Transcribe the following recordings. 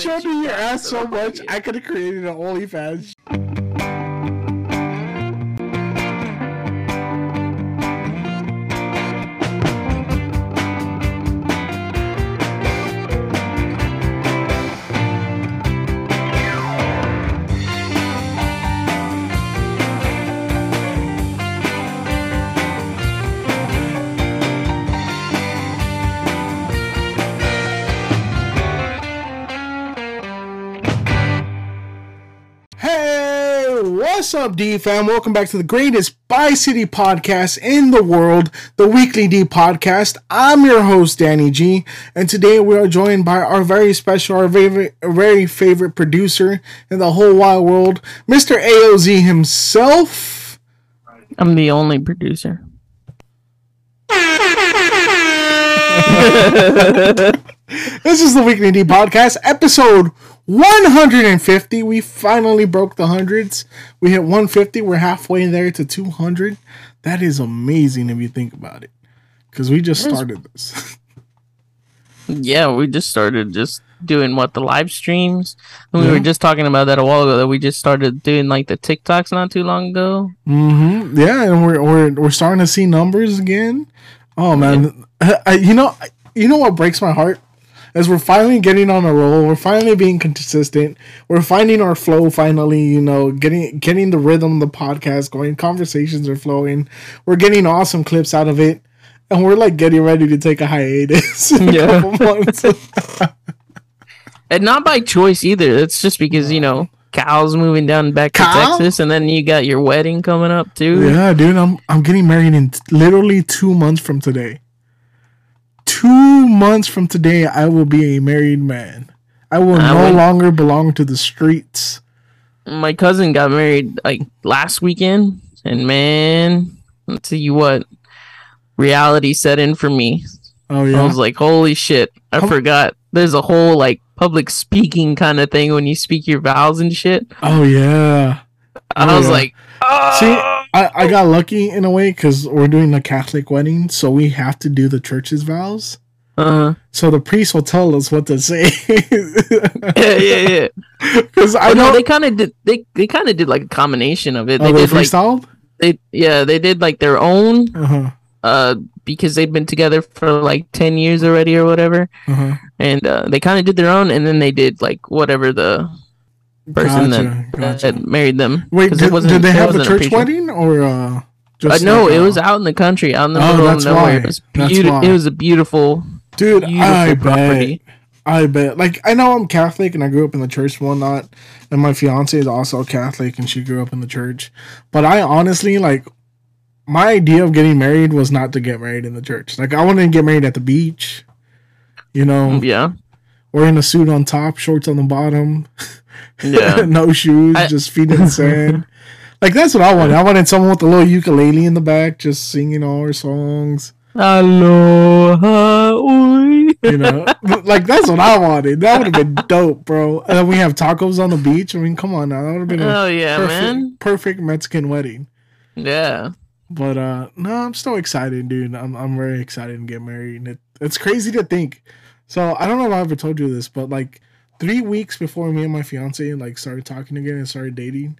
shown me your ass so much, I could have created an OnlyFans. Up, D fam? Welcome back to the greatest Bi City podcast in the world, the Weekly D podcast. I'm your host, Danny G, and today we are joined by our very special, our very, very favorite producer in the whole wide world, Mr. AOZ himself. I'm the only producer. This is the Weekly D podcast, episode 150. We finally broke the hundreds. We hit 150. We're halfway there to 200. That is amazing if you think about it. Because we just started this. Yeah, we just started just doing what the live streams. We Yeah. were just talking about that a while ago. That we just started doing like the TikToks not too long ago. hmm Yeah, and we're, we're we're starting to see numbers again. Oh man, I, you know you know what breaks my heart is we're finally getting on a roll. We're finally being consistent. We're finding our flow. Finally, you know, getting getting the rhythm of the podcast going. Conversations are flowing. We're getting awesome clips out of it, and we're like getting ready to take a hiatus in a couple months. And not by choice either. It's just because, you know, Kyle's moving down back to Texas and then you got your wedding coming up too. Yeah, dude, I'm I'm getting married in t- literally two months from today. Two months from today, I will be a married man. I will I no would- longer belong to the streets. My cousin got married like last weekend and man, I'll tell you what, reality set in for me. Oh yeah, I was like, holy shit, I forgot. There's a whole like public speaking kind of thing when you speak your vows and shit. oh yeah. I Oh, was yeah. like, See, I, I got lucky in a way because we're doing a Catholic wedding, so we have to do the church's vows. uh, So the priest will tell us what to say. yeah, yeah, yeah. Because I know they kind of did. They they kind of did like a combination of it. oh, They they did like they yeah they did like their own Uh-huh, uh because they'd been together for like ten years already or whatever, uh-huh. and uh, they kind of did their own, and then they did like whatever the person Gotcha, that, gotcha. that married them. Wait, did, did they have a church preacher. wedding or uh? Uh, no, like, it was out in the country, out in the Oh, middle of nowhere. why. It was why. It was a beautiful, dude. beautiful I bet. I bet. Like I know I'm Catholic and I grew up in the church and whatnot, and my fiance is also Catholic and she grew up in the church. But I honestly like my idea of getting married was not to get married in the church. Like I wanted to get married at the beach, you know, Yeah, wearing a suit on top, shorts on the bottom, yeah. no shoes, I- just feet in sand. Like that's what I wanted. I wanted someone with a little ukulele in the back, just singing all our songs. Aloha, oi. You know, like that's what I wanted. That would have been dope, bro. And then we have tacos on the beach. I mean, come on now, that would have been a Oh yeah, perfect, man. perfect Mexican wedding. Yeah. But uh no, I'm still excited, dude. I'm I'm very excited to get married. And it, it's crazy to think. So I don't know if I ever told you this, but like three weeks before me and my fiance like started talking again and started dating,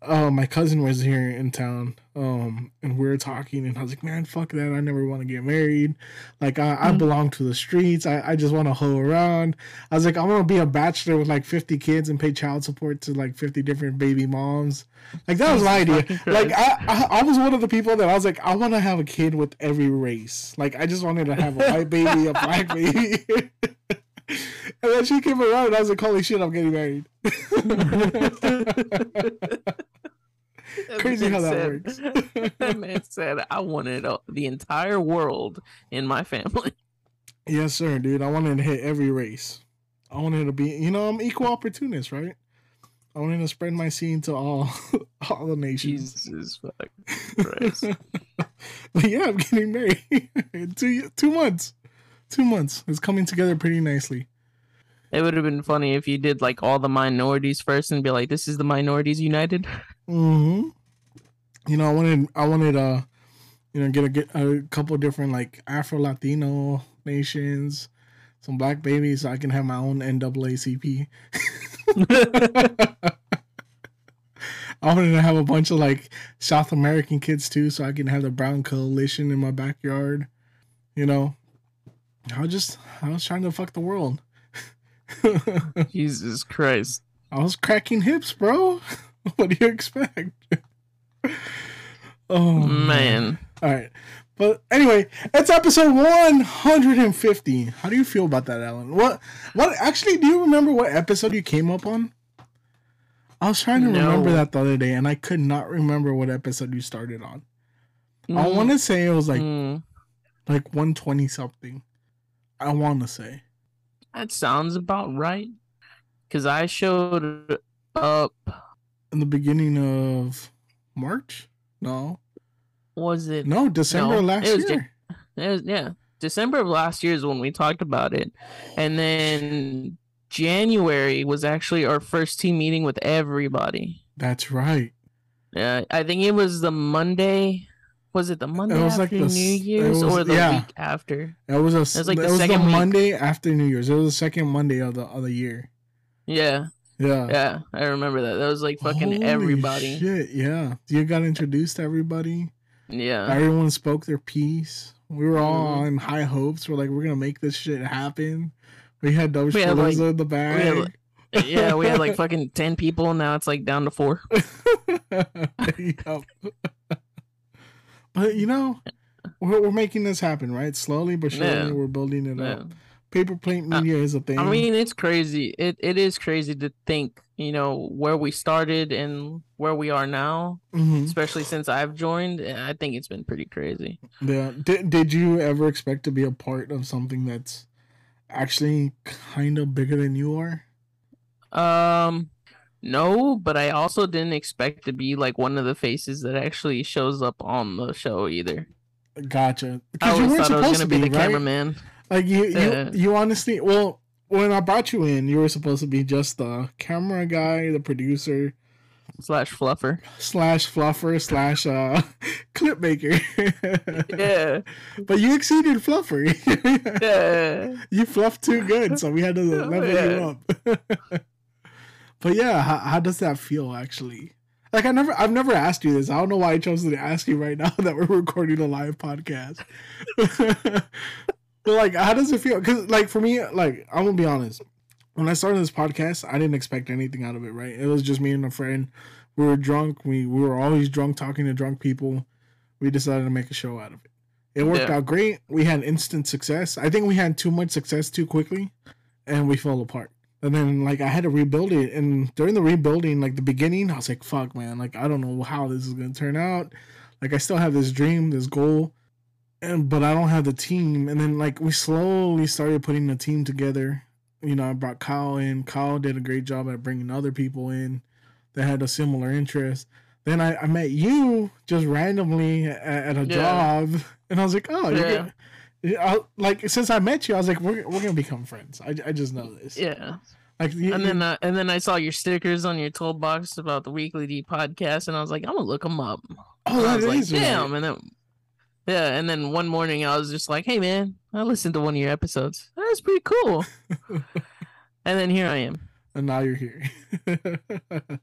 uh, my cousin was here in town, um, and we were talking, and I was like, "Man, fuck that! I never want to get married. Like, I, I Mhm. belong to the streets. I, I just want to hoe around." I was like, "I want to be a bachelor with like fifty kids and pay child support to like fifty different baby moms." Like that was my idea. Like I, I, I was one of the people that I was like, I want to have a kid with every race. Like I just wanted to have a white baby, a black baby. and then she came around, and I was like, "Holy shit, I'm getting married." Crazy how that works. that man said, "I wanted uh, the entire world in my family." Yes, sir, dude. I wanted to hit every race. I wanted to be, you know, I'm equal opportunist, right? I wanted to spread my seed to all, all the nations. Jesus fuck Christ. but yeah, I'm getting married in two two months. Two months. It's coming together pretty nicely. It would have been funny if you did like all the minorities first and be like, "This is the minorities united." hmm You know, I wanted, I wanted, uh, you know, get a get a couple different like Afro Latino nations, some black babies so I can have my own NAACP. I wanted to have a bunch of like South American kids too, so I can have the Brown Coalition in my backyard. You know, I was just I was trying to fuck the world. Jesus Christ. I was cracking hips, bro. what do you expect? oh Man. All right. But anyway, it's episode 150. How do you feel about that, Alan? What what actually do you remember what episode you came up on? I was trying to No. remember that the other day and I could not remember what episode you started on. I Mm, want to say it was like mm, like 120 something. I want to say. that sounds about right. Cause I showed up In the beginning of March? No. was it No, December No, last it year. It was, yeah, December of last year is when we talked about it, and then January was actually our first team meeting with everybody. That's right. Yeah, I think it was the Monday. Was it the Monday it was after like the New it Year's was- or the yeah. week after? It was a. was It like was the the, second week. Monday after New Year's. It was the second Monday of the of the year. Yeah, Yeah. yeah, I remember that. That was like fucking Holy everybody. Shit, yeah. You got introduced to everybody. Yeah, Everyone spoke their piece. We were all mm-hmm. on high hopes. We're like, we're gonna make this shit happen. We had those We had, like- in the we bag. had, yeah, we had like fucking ten people. And now it's like down to four. but you know, we're, we're making this happen, right? Slowly but surely, Yeah. we're building it Yeah. up. Paper plate media is a thing. I mean, it's crazy. It it is crazy to think, you know, where we started and where we are now, Mhm. especially since I've joined. I think it's been pretty crazy. Yeah. Did, did you ever expect to be a part of something that's actually kind of bigger than you are? Um, no, but I also didn't expect to be like one of the faces that actually shows up on the show either. Gotcha. I Because you always weren't thought I was supposed gonna to be be, the right? cameraman. Like you, Yeah. you, you honestly. Well, when I brought you in, you were supposed to be just the camera guy, the producer slash fluffer. slash fluffer slash uh clip maker. Yeah, but you exceeded fluffer. yeah. you fluffed too good, so we had to level Yeah. you up. But yeah, how, how does that feel actually? Like I never, I've never asked you this. I don't know why I chose to ask you right now that we're recording a live podcast. but like, how does it feel? Because like for me, like I'm gonna be honest. When I started this podcast, I didn't expect anything out of it. Right? It was just me and a friend. We were drunk. We we were always drunk, talking to drunk people. We decided to make a show out of it. It worked Yeah. out great. We had instant success. I think we had too much success too quickly, and we fell apart. And then like I had to rebuild it. And during the rebuilding, like the beginning, I was like, "Fuck, man! Like I don't know how this is gonna turn out. Like I still have this dream, this goal, and but I don't have the team." And then like we slowly started putting the team together. You know, I brought Kyle in. Kyle did a great job at bringing other people in that had a similar interest. Then I, I met you just randomly at, at a Yeah. job, and I was like, "Oh, Yeah. I, like since I met you, I was like, we're, we're gonna become friends. I, I just know this. Yeah, Like, you, and then uh, and then I saw your stickers on your toolbox about the Weekly D podcast, and I was like, I'm gonna look them up. oh, And I was like, right. damn. And then, yeah, and then one morning I was just like, hey, man, I listened to one of your episodes. That's pretty cool. and then here I am. And now you're here.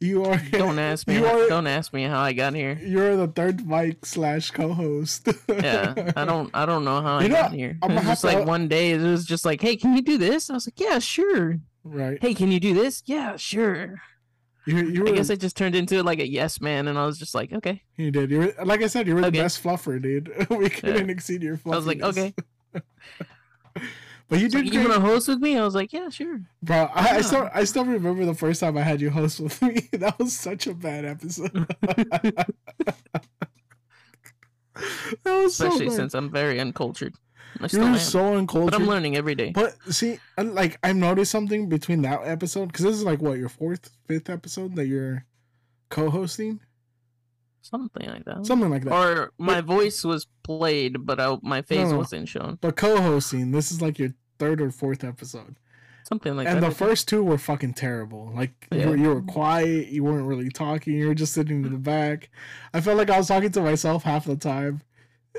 you are. Don't ask me. Are. don't ask me how I got here. You're the third mic slash co-host. Yeah, I don't. I don't know how I You know, got here. I'm It was just like one day. It was just like, hey, can you do this? I was like, yeah, sure. right. Hey, can you do this? Yeah, sure. You you I guess I just turned into like a yes man, and I was just like, okay. you did. You were like I said. You were Okay. the best fluffer, dude. we couldn't exceed your fluffiness. I was like, okay. But you It's like, did you great, want to host with me? I was like, yeah, sure. bro. I, I still I still remember the first time I had you host with me. that was such a bad episode. that was so Especially bad. since I'm very uncultured. I You're so uncultured. but I'm learning every day. But see, like I've noticed something between that episode because this is like what your fourth, fifth episode that you're co-hosting, Something like that. something like that. or my voice was played, but I, my face No, wasn't shown. but co-hosting, this is like your third or fourth episode, Something like and that. And the first two were fucking terrible. Like you, were, you were quiet, you weren't really talking, you were just sitting in the back. I felt like I was talking to myself half the time.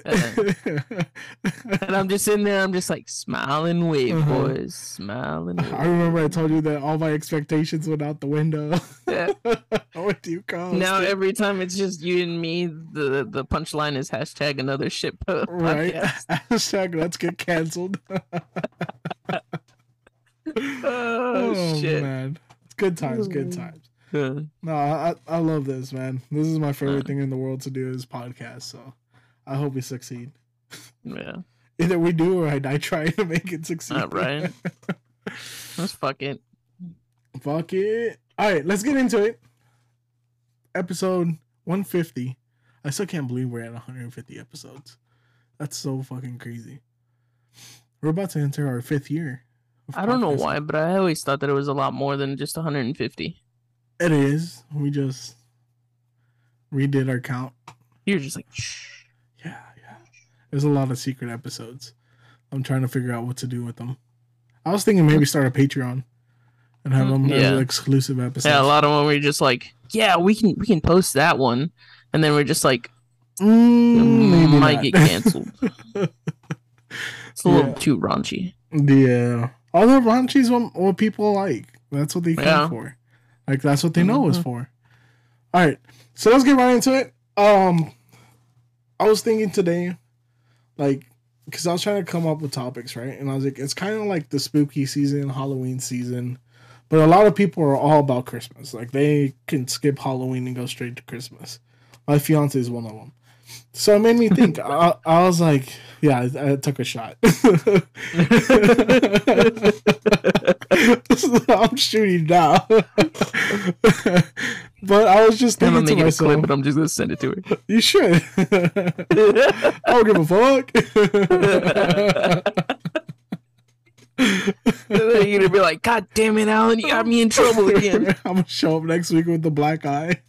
And I'm just sitting there. I'm just like smiling, wave Uh-huh. boys, smiling. Wave. I remember I told you that all my expectations went out the window. Yeah. what do you call Now every time it's just you and me, the the punchline is hashtag another shit po- right? Hashtag let's get canceled. Oh, shit. man, it's good times, good Mm. times. No, I I I love this, man. This is my favorite Uh. thing in the world to do is podcast. So I hope we succeed. yeah, Either we do or I, I try to make it succeed. All right. let's fuck it. Fuck it. All right, let's get into it. Episode 150. I still can't believe we're at 150 episodes. That's so fucking crazy. We're about to enter our fifth year. I don't know why, but I always thought that it was a lot more than just 150. It is. We just redid our count. You're just like, shh. Yeah, yeah. There's a lot of secret episodes. I'm trying to figure out what to do with them. I was thinking maybe start a Patreon and have them Yeah. as exclusive episodes. Yeah, a lot of them we're just like, yeah, we can we can post that one, and then we're just like, Mm, maybe might not. get canceled. It's a little too raunchy. Yeah. Although raunchy's what, what people like. That's what they come Yeah. for. Like that's what they know it's Mhm. for. All right. So let's get right into it. Um I was thinking today like cuz I was trying to come up with topics, right? And I was like it's kind of like the spooky season, Halloween season. But a lot of people are all about Christmas. Like they can skip Halloween and go straight to Christmas. My fiance is one of them. So it made me think. I, I was like, yeah, I, I took a shot. I'm shooting now. but I was just I'm thinking gonna to it a myself, clip, but I'm just gonna send it to her. you should. I don't give a fuck. You're gonna be like, God damn it, Alan, you got me in trouble again. I'm gonna show up next week with the black eye.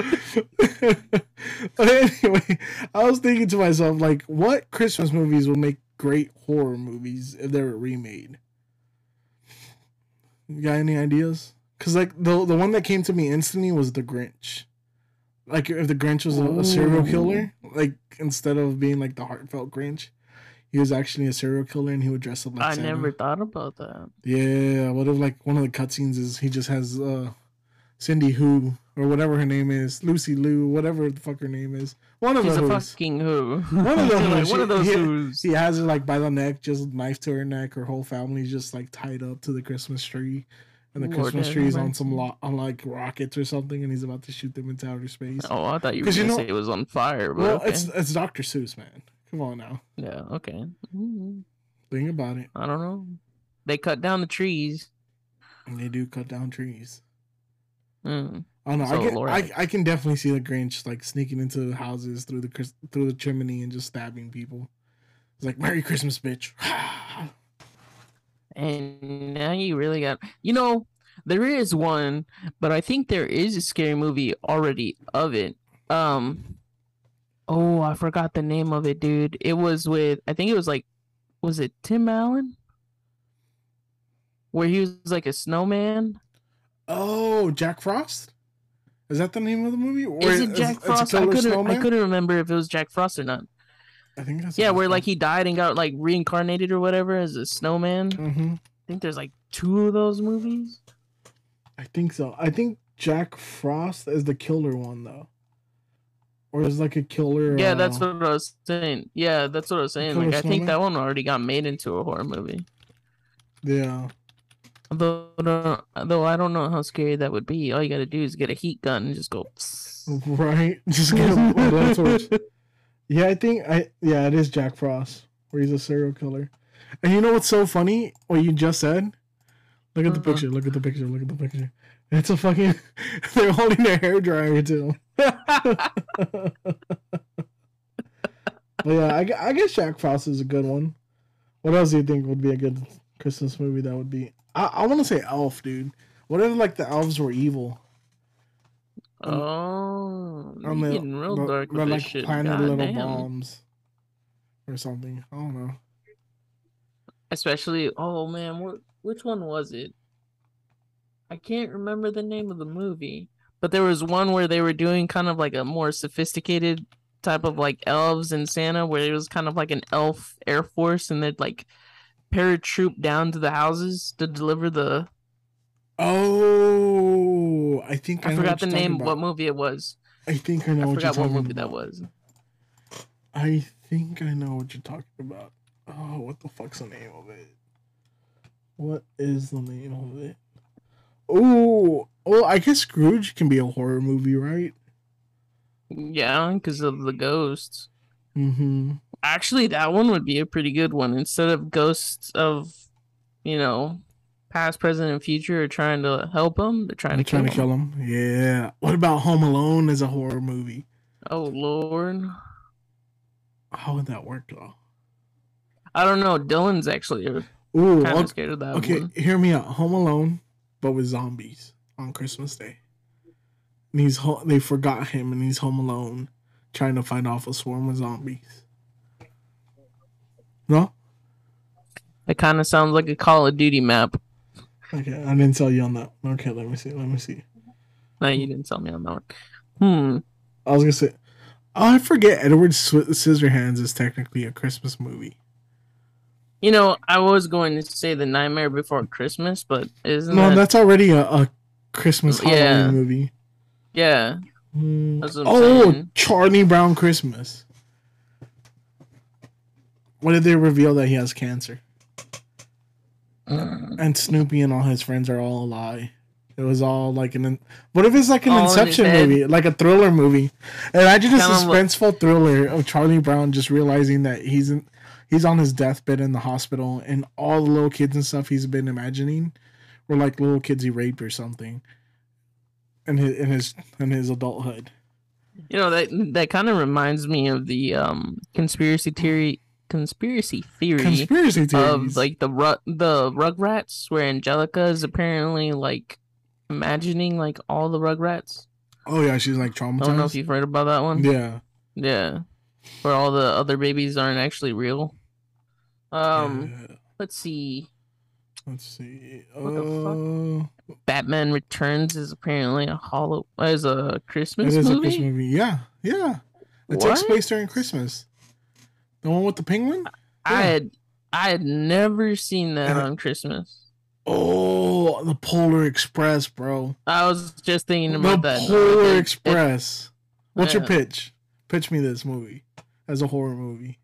but anyway, I was thinking to myself, like, what Christmas movies would make great horror movies if they were remade? You got any ideas? Because like the the one that came to me instantly was The Grinch. Like if the Grinch was a, a serial killer, like instead of being like the heartfelt Grinch, he was actually a serial killer and he would dress up like I Santa. never thought about that. Yeah, what if like one of the cutscenes is he just has uh Cindy Who or whatever her name is, Lucy Lou, whatever the fuck her name is. One of She's a those. fucking who. One of those. like, one of those He- who's. He has her like by the neck, just knife to her neck. Her whole family's just like tied up to the Christmas tree, and the Lord Christmas tree is on some lo- on like rockets or something, and he's about to shoot them into outer space. Oh, I thought you were gonna you know- say it was on fire. But well, okay. it's it's Dr. Seuss, man. Come on now, yeah, okay. Mhm. think about it. I don't know. They cut down the trees. And they do cut down trees. Mm. I don't know. So, I, can, I I can definitely see the Grinch like sneaking into the houses through the through the chimney and just stabbing people. It's like Merry Christmas, bitch. And now you really got. You know, there is one, but I think there is a scary movie already of it. Um. Oh, I forgot the name of it, dude. It was with. I think it was like. Was it Tim Allen? Where he was like a snowman. Oh, Jack Frost. Is that the name of the movie? Or Is it Jack it's a Frost? I couldn't. I couldn't remember if it was Jack Frost or not. I think that's. Yeah, where like he died and got like reincarnated or whatever as a snowman. I hmm think there's like two of those movies. I think so. I think Jack Frost is the killer one though. Or is like a killer. Yeah, that's uh, what I was saying. Yeah, that's what I was saying. Like I think that one already got made into a horror movie. Yeah. Although, uh, though I don't know how scary that would be. All you gotta do is get a heat gun and just go. psst. Right. Just get a blowtorch. Yeah, I think I yeah, it is Jack Frost where he's a serial killer. And you know what's so funny? What you just said? Look at the Uh-huh. picture. Look at the picture. Look at the picture. It's a fucking. They're holding their hair dryer too. But yeah, I, I guess Jack Frost is a good one. What else do you think would be a good Christmas movie? That would be. I, I want to say Elf, dude. What if like the elves were evil? Um, oh, you're On the- getting real but- dark but, with like this shit. planted God little damn. bombs or something. I don't know. Especially, oh man, what which one was it? I can't remember the name of the movie, but there was one where they were doing kind of like a more sophisticated type of like elves and Santa, where it was kind of like an elf air force, and they'd like paratroop down to the houses to deliver the. Oh, I think I, I forgot the name, what movie it was. I think I know I what you're forgot what talking movie that about. was. I think I know what you're talking about. Oh, what the fuck's the name of it? What is the name of it? Oh, well, I guess Scrooge can be a horror movie, right? Yeah, because of the ghosts. Mm-hmm. Actually, that one would be a pretty good one. Instead of ghosts of, you know, past, present, and future are trying to help them, they're trying I'm to kill trying to kill him. Yeah. What about Home Alone as a horror movie? Oh Lord, How would that work though? I don't know. Dylan's actually kind Ooh, of okay, scared of that okay, one. hear me out. Home Alone, but with zombies on Christmas Day. And he's ho- they forgot him, and he's home alone, trying to fight off a swarm of zombies. No, It kind of sounds like a Call of Duty map. okay, I didn't tell you on that. Okay, let me see. Let me see. No, you didn't tell me on that one. Hmm. I was gonna say, I forget. Edward Scissorhands is technically a Christmas movie. You know, I was going to say the Nightmare Before Christmas, but isn't that? No, that? that's already a, a Christmas Yeah. Halloween movie. Yeah. I'm Oh, saying. Charlie Brown Christmas. What did they reveal that he has cancer? And Snoopy and all his friends are all a lie. It was all like an. What if it's like an All in Inception movie, like a thriller movie? Imagine a Kind of like- suspenseful thriller of Charlie Brown just realizing that he's in, he's on his deathbed in the hospital, and all the little kids and stuff he's been imagining were like little kids he raped or something. In his in his in his adulthood. You know that that kind of reminds me of the um conspiracy theory conspiracy theory Conspiracy theories. of like the rug the Rugrats, where Angelica is apparently like imagining like all the Rugrats. oh yeah, she's like traumatized. I don't know if you've heard about that one. yeah. Yeah, where all the other babies aren't actually real. Um, Yeah. let's see. Let's see. What the Uh, Batman Returns is apparently a hollow as a it Christmas is movie. a Christmas movie. Yeah, yeah. It takes place during Christmas. The one with the penguin. I Yeah. had I had never seen that on Christmas. Oh, the Polar Express, bro. I was just thinking The about that. The Polar It- it- Express. What's your pitch? Pitch me this movie as a horror movie.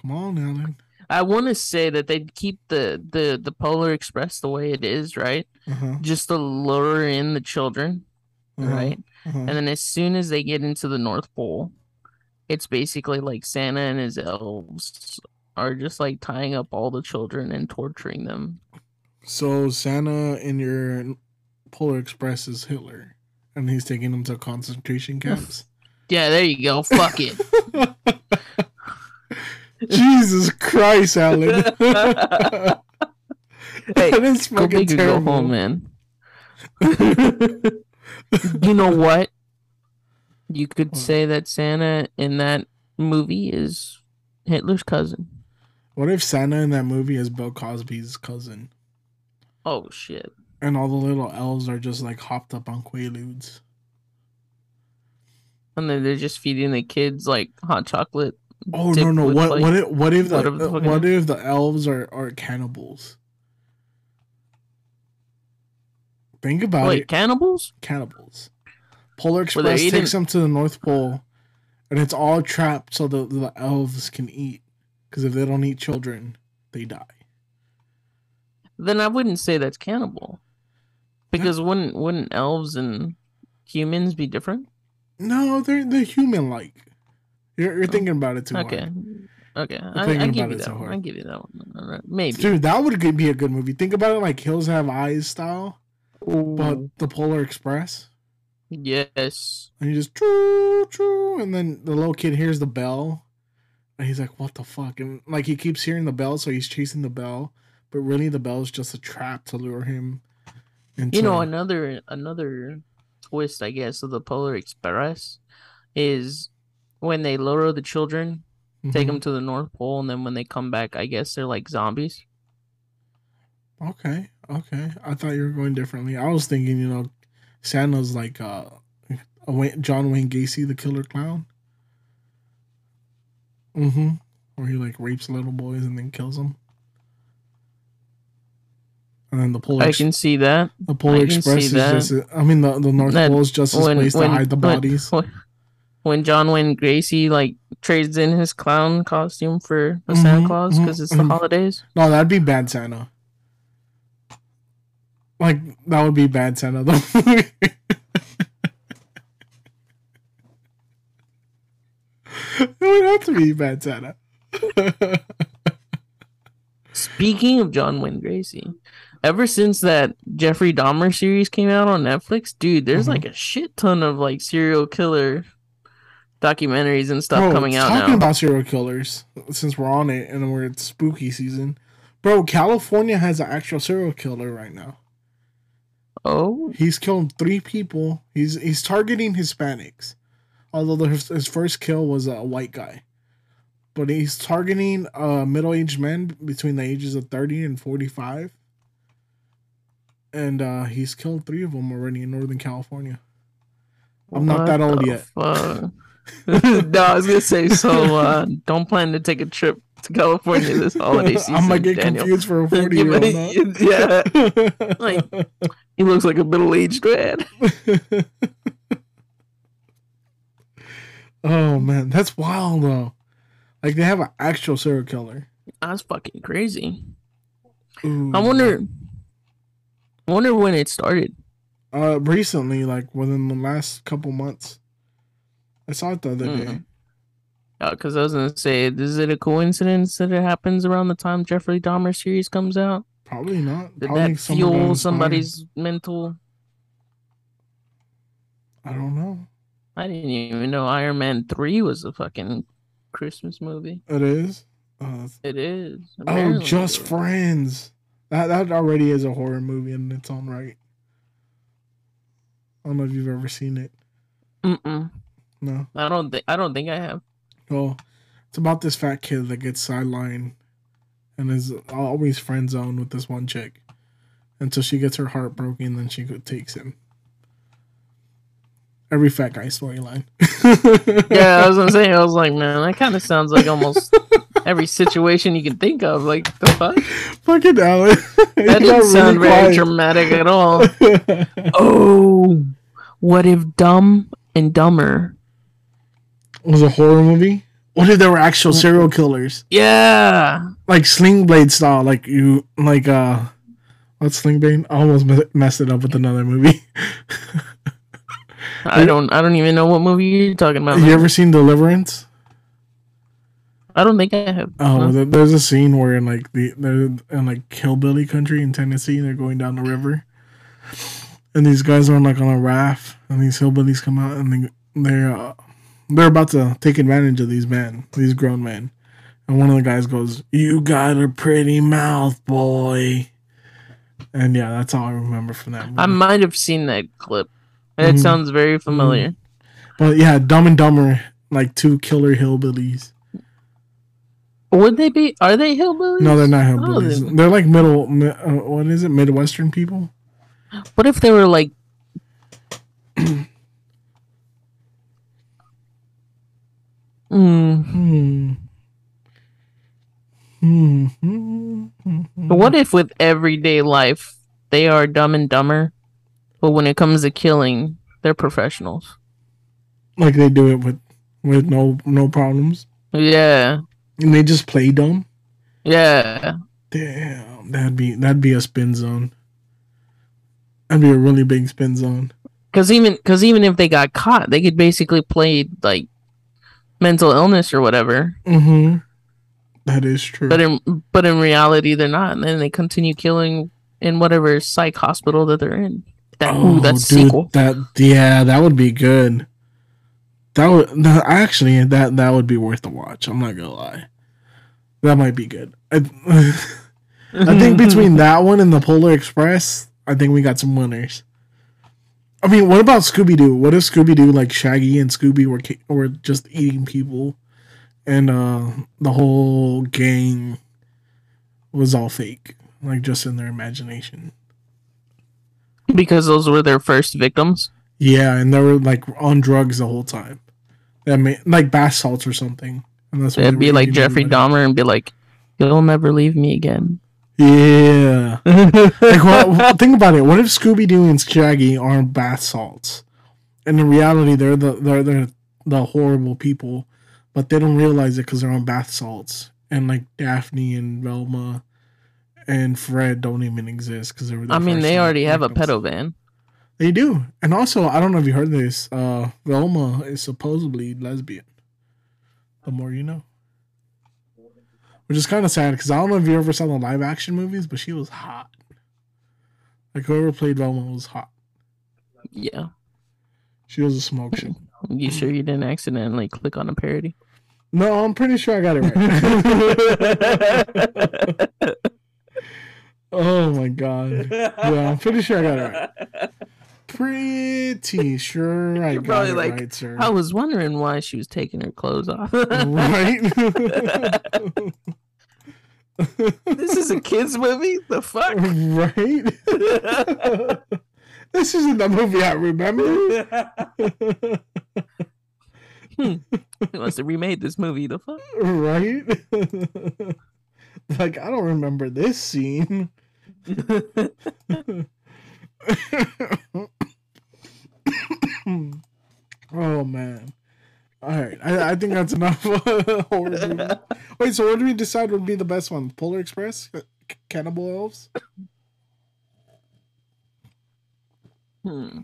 Come on, Alan. I want to say that they'd keep the, the the Polar Express the way it is, right? Uh-huh, Just to lure in the children, uh-huh, right? Uh-huh. And then as soon as they get into the North Pole, it's basically like Santa and his elves are just like tying up all the children and torturing them. So Santa in your Polar Express is Hitler, and he's taking them to concentration camps. Yeah, there you go. Fuck it. Jesus Christ, Alan! that Hey, is go fucking big or go home, man. You know what? You could say that Santa in that movie is Hitler's cousin. What if Santa in that movie is Bill Cosby's cousin, Oh shit. and all the little elves are just like hopped up on Quaaludes? And then they're just feeding the kids like hot chocolate. Oh no no! What like, what if what if the whatever the fuck it what if the elves are are cannibals? Think about Wait, it. cannibals? Cannibals. Polar Express eating- takes them to the North Pole, and it's all trapped so the the elves can eat. Because if they don't eat children, they die. Then I wouldn't say that's cannibal. Because wouldn't wouldn't elves and humans be different? No, they're they're human like. You're, you're oh, thinking about it too Okay. hard. Okay. I, thinking I about give you it that so one. I give you that one. Maybe. Dude, that would be a good movie. Think about it like Hills Have Eyes style, but the Polar Express. yes. And you just true, true, and then the little kid hears the bell, and he's like, "What the fuck?" And like he keeps hearing the bell, so he's chasing the bell, but really the bell is just a trap to lure him. Into, You know, another another twist, I guess, of the Polar Express is when they lure the children, take Mhm. them to the North Pole, and then when they come back, I guess they're like zombies. Okay, okay. I thought you were going differently. I was thinking, you know, Santa's like uh, John Wayne Gacy, the killer clown. Mm-hmm. Where he like rapes little boys and then kills them. And then the Polar I can see that. the Polar Express is that. just I mean the, the North That Pole is just his when- place when- to hide the when- bodies. When, John Wayne Gacy like trades in his clown costume for a Mhm, Santa Claus because it's the mhm. holidays. No, that'd be Bad Santa. Like that would be Bad Santa though. it would have to be Bad Santa. Speaking of John Wayne Gacy, ever since that Jeffrey Dahmer series came out on Netflix, dude, there's Mhm. like a shit ton of like serial killer documentaries and stuff Bro, coming out talking now. about serial killers, since we're on it and we're at spooky season, bro. California has an actual serial killer right now. Oh, He's killed three people. He's he's targeting Hispanics, although the, his, first kill was a white guy. But he's targeting uh, middle-aged men between the ages of thirty and forty-five, and uh, he's killed three of them already in Northern California. I'm not that old yet. no, I was gonna say so. Uh, don't plan to take a trip to California this holiday season. I might get Daniel. confused for a forty-year-old. yeah, Like- he looks like a middle-aged man. oh man, that's wild though. Like they have an actual serial killer. That's fucking crazy. Ooh. I wonder. I wonder when it started. Uh, recently, like within the last couple months, I saw it the other day. Because I was gonna say, is it a coincidence that it happens around the time Jeffrey Dahmer series comes out? Probably not. Did Probably that fuel somebody's mental? I don't know. I didn't even know Iron Man three was a fucking Christmas movie. It is. Uh, It is. oh, just friends. That that already is a horror movie in its own right. I don't know if you've ever seen it. Mm-mm. No. I don't think. I don't think I have. Well, it's about this fat kid that gets sidelined and is always friend zoned with this one chick until she gets her heart broken. Then she takes him. Every fat guy storyline. Yeah, I was gonna say. I was like, man, that kind of sounds like almost every situation you can think of. Like the fuck. Fucking Alan. That didn't sound very dramatic at all. Oh, what if Dumb and Dumber? Was a horror movie. What if there were actual serial killers, Yeah. like Sling Blade style? Like you, like uh, what's Sling Blade? I almost me- messed it up with another movie. I don't. I don't even know what movie you're talking about. you man. ever seen Deliverance? I don't think I have. Oh, Huh? there's a scene where in like the they're in like hillbilly country in Tennessee, they're going down the river, and these guys are on like on a raft, and these hillbillies come out, and they they're uh, they're about to take advantage of these men, these grown men, and one of the guys goes, "You got a pretty mouth, boy," and yeah, that's all I remember from that movie. I might have seen that clip. and It Mhm. sounds very familiar. but yeah, Dumb and Dumber, like two killer hillbillies. Would they be? Are they hillbillies? No, they're not Oh, hillbillies. they- they're like middle. Uh, what is it? Midwestern people. What if they were like? Mm. But what if with everyday life they are dumb and dumber, but when it comes to killing, they're professionals? Like they do it with with no no problems, Yeah, and they just play dumb. yeah. Damn, that'd be that'd be a spin zone. That'd be a really big spin zone. Because even because even if they got caught, they could basically play like mental illness or whatever. Mm-hmm. That is true. But in but in reality, they're not, and then they continue killing in whatever psych hospital that they're in. That ooh, that's Oh, dude, sequel. That yeah, that would be good. That would no, actually that that would be worth the watch. I'm not gonna lie. That might be good. I, I think between that one and the Polar Express, I think we got some winners. I mean, what about Scooby Doo? What if Scooby Doo, like Shaggy and Scooby, were were just eating people, and uh the whole gang was all fake, like just in their imagination? Because those were their first victims. Yeah, and they were like on drugs the whole time. That may, like bath salts or something. And that's It'd be like Jeffrey Dahmer and be like, "You'll never leave me again." Yeah. like, what, think about it. What if Scooby Doo and Shaggy are bath salts, and in reality they're the they're, they're the horrible people, but they don't realize it because they're on bath salts, and like Daphne and Velma and Fred don't even exist because they were. I mean, they already have a pedo van. They do, and also I don't know if you heard this. Uh, Velma is supposedly lesbian. The more you know which is kind of sad because I don't know if you ever saw the live action movies, but she was hot. Like whoever played Velma was hot. Yeah, she was a smoke show. You sure you didn't accidentally click on a parody? No, I'm pretty sure I got it right. oh my god! Yeah, I'm pretty sure I got it right. Pretty sure I got it like, right, sir. I was wondering why she was taking her clothes off. right. this is a kids movie. The fuck, right? this isn't the movie I remember. hmm. He must have remade this movie. The fuck, right? like I don't remember this scene. Oh man. All right, I, I think that's enough horror movie. Wait, so what do we decide would be the best one? Polar Express, C- Cannibal Elves. Hmm.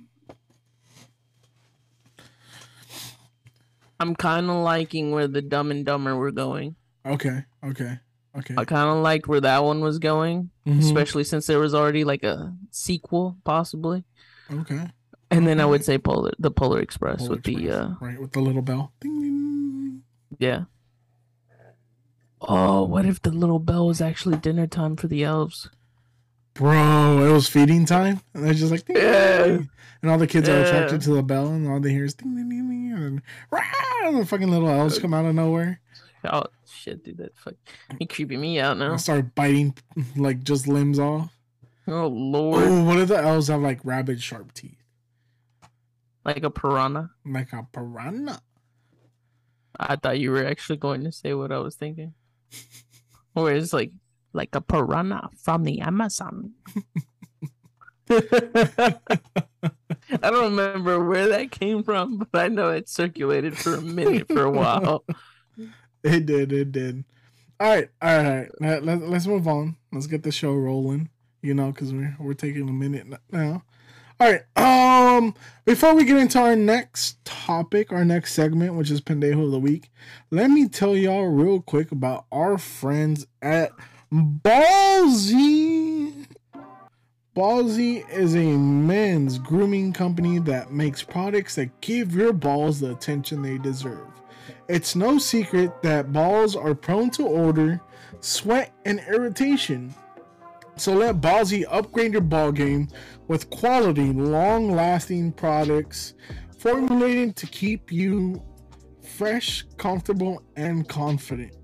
I'm kind of liking where the Dumb and Dumber were going. Okay, okay, okay. I kind of liked where that one was going, mm-hmm. especially since there was already like a sequel, possibly. Okay. And then I would say Polar, the Polar Express Polar with Express, the uh, right with the little bell. Ding, ding. Yeah. Oh, what if the little bell was actually dinner time for the elves? Bro, it was feeding time, and they're just like, ding, yeah. Ding, and all the kids yeah. are attracted to the bell, and all they hear is ding ding ding ding, and, rah, and the fucking little elves come out of nowhere. Oh shit, dude, that fuck, you creeping me out now. I start biting like just limbs off. Oh lord! Oh, what if the elves have like rabid sharp teeth? Like a piranha? Like a piranha. I thought you were actually going to say what I was thinking. or it's like like a piranha from the Amazon. I don't remember where that came from, but I know it circulated for a minute for a while. It did, it did. All right, all right. Let, let, let's move on. Let's get the show rolling. You know, because we're we're taking a minute now. All right. Um, before we get into our next topic, our next segment, which is Pendejo of the Week, let me tell y'all real quick about our friends at Ballsy. Ballsy is a men's grooming company that makes products that give your balls the attention they deserve. It's no secret that balls are prone to odor, sweat, and irritation. So let Ballsy upgrade your ball game with quality, long lasting products formulated to keep you fresh, comfortable, and confident.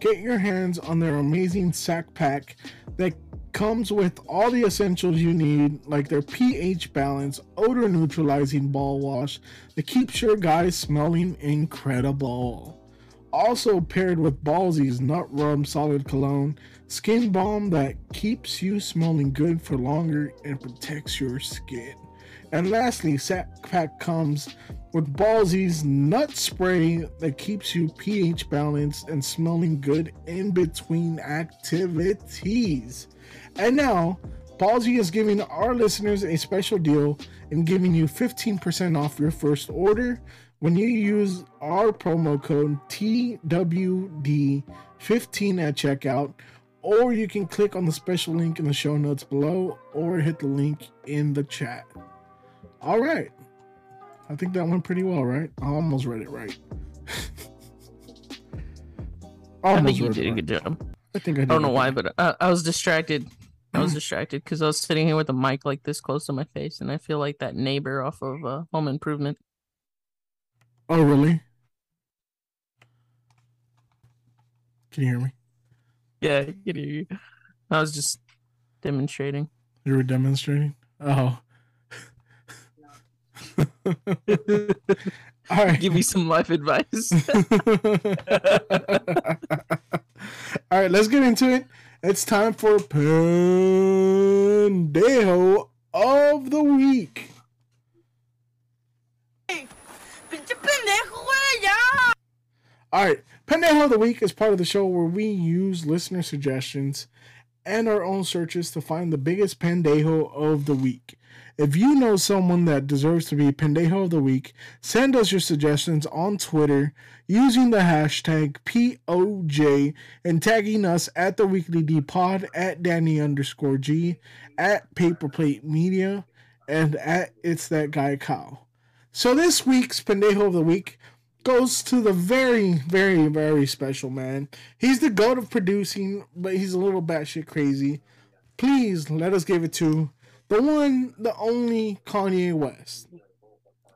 Get your hands on their amazing sack pack that comes with all the essentials you need, like their pH balance, odor neutralizing ball wash that keeps your guys smelling incredible. Also paired with Ballsy's Nut Rub Solid Cologne Skin balm that keeps you smelling good for longer and protects your skin. And lastly, Sack Pack comes with Ballsy's nut spray that keeps you pH balanced and smelling good in between activities. And now, Ballsy is giving our listeners a special deal and giving you 15% off your first order when you use our promo code TWD15 at checkout or you can click on the special link in the show notes below or hit the link in the chat. All right. I think that went pretty well, right? I almost read it right. I think you did a good job. I think I, I don't know why, but I, I was distracted. I was distracted because I was sitting here with a mic like this close to my face, and I feel like that neighbor off of uh, Home Improvement. Oh, really? Can you hear me? Yeah, I can hear you. I was just demonstrating. You were demonstrating? Oh. All right. Give me some life advice. All right, let's get into it. It's time for Pendejo of the Week. ¡Pinche pendejo, güey! ¡Ya! All right, Pendejo of the Week is part of the show where we use listener suggestions and our own searches to find the biggest pendejo of the week. If you know someone that deserves to be pendejo of the week, send us your suggestions on Twitter using the hashtag POJ and tagging us at the Weekly D Pod, at Danny underscore G, at Paperplate Media, and at It's That Guy Kyle. So this week's pendejo of the week goes to the very, very, very special man. He's the goat of producing, but he's a little batshit crazy. Please let us give it to the one, the only Kanye West.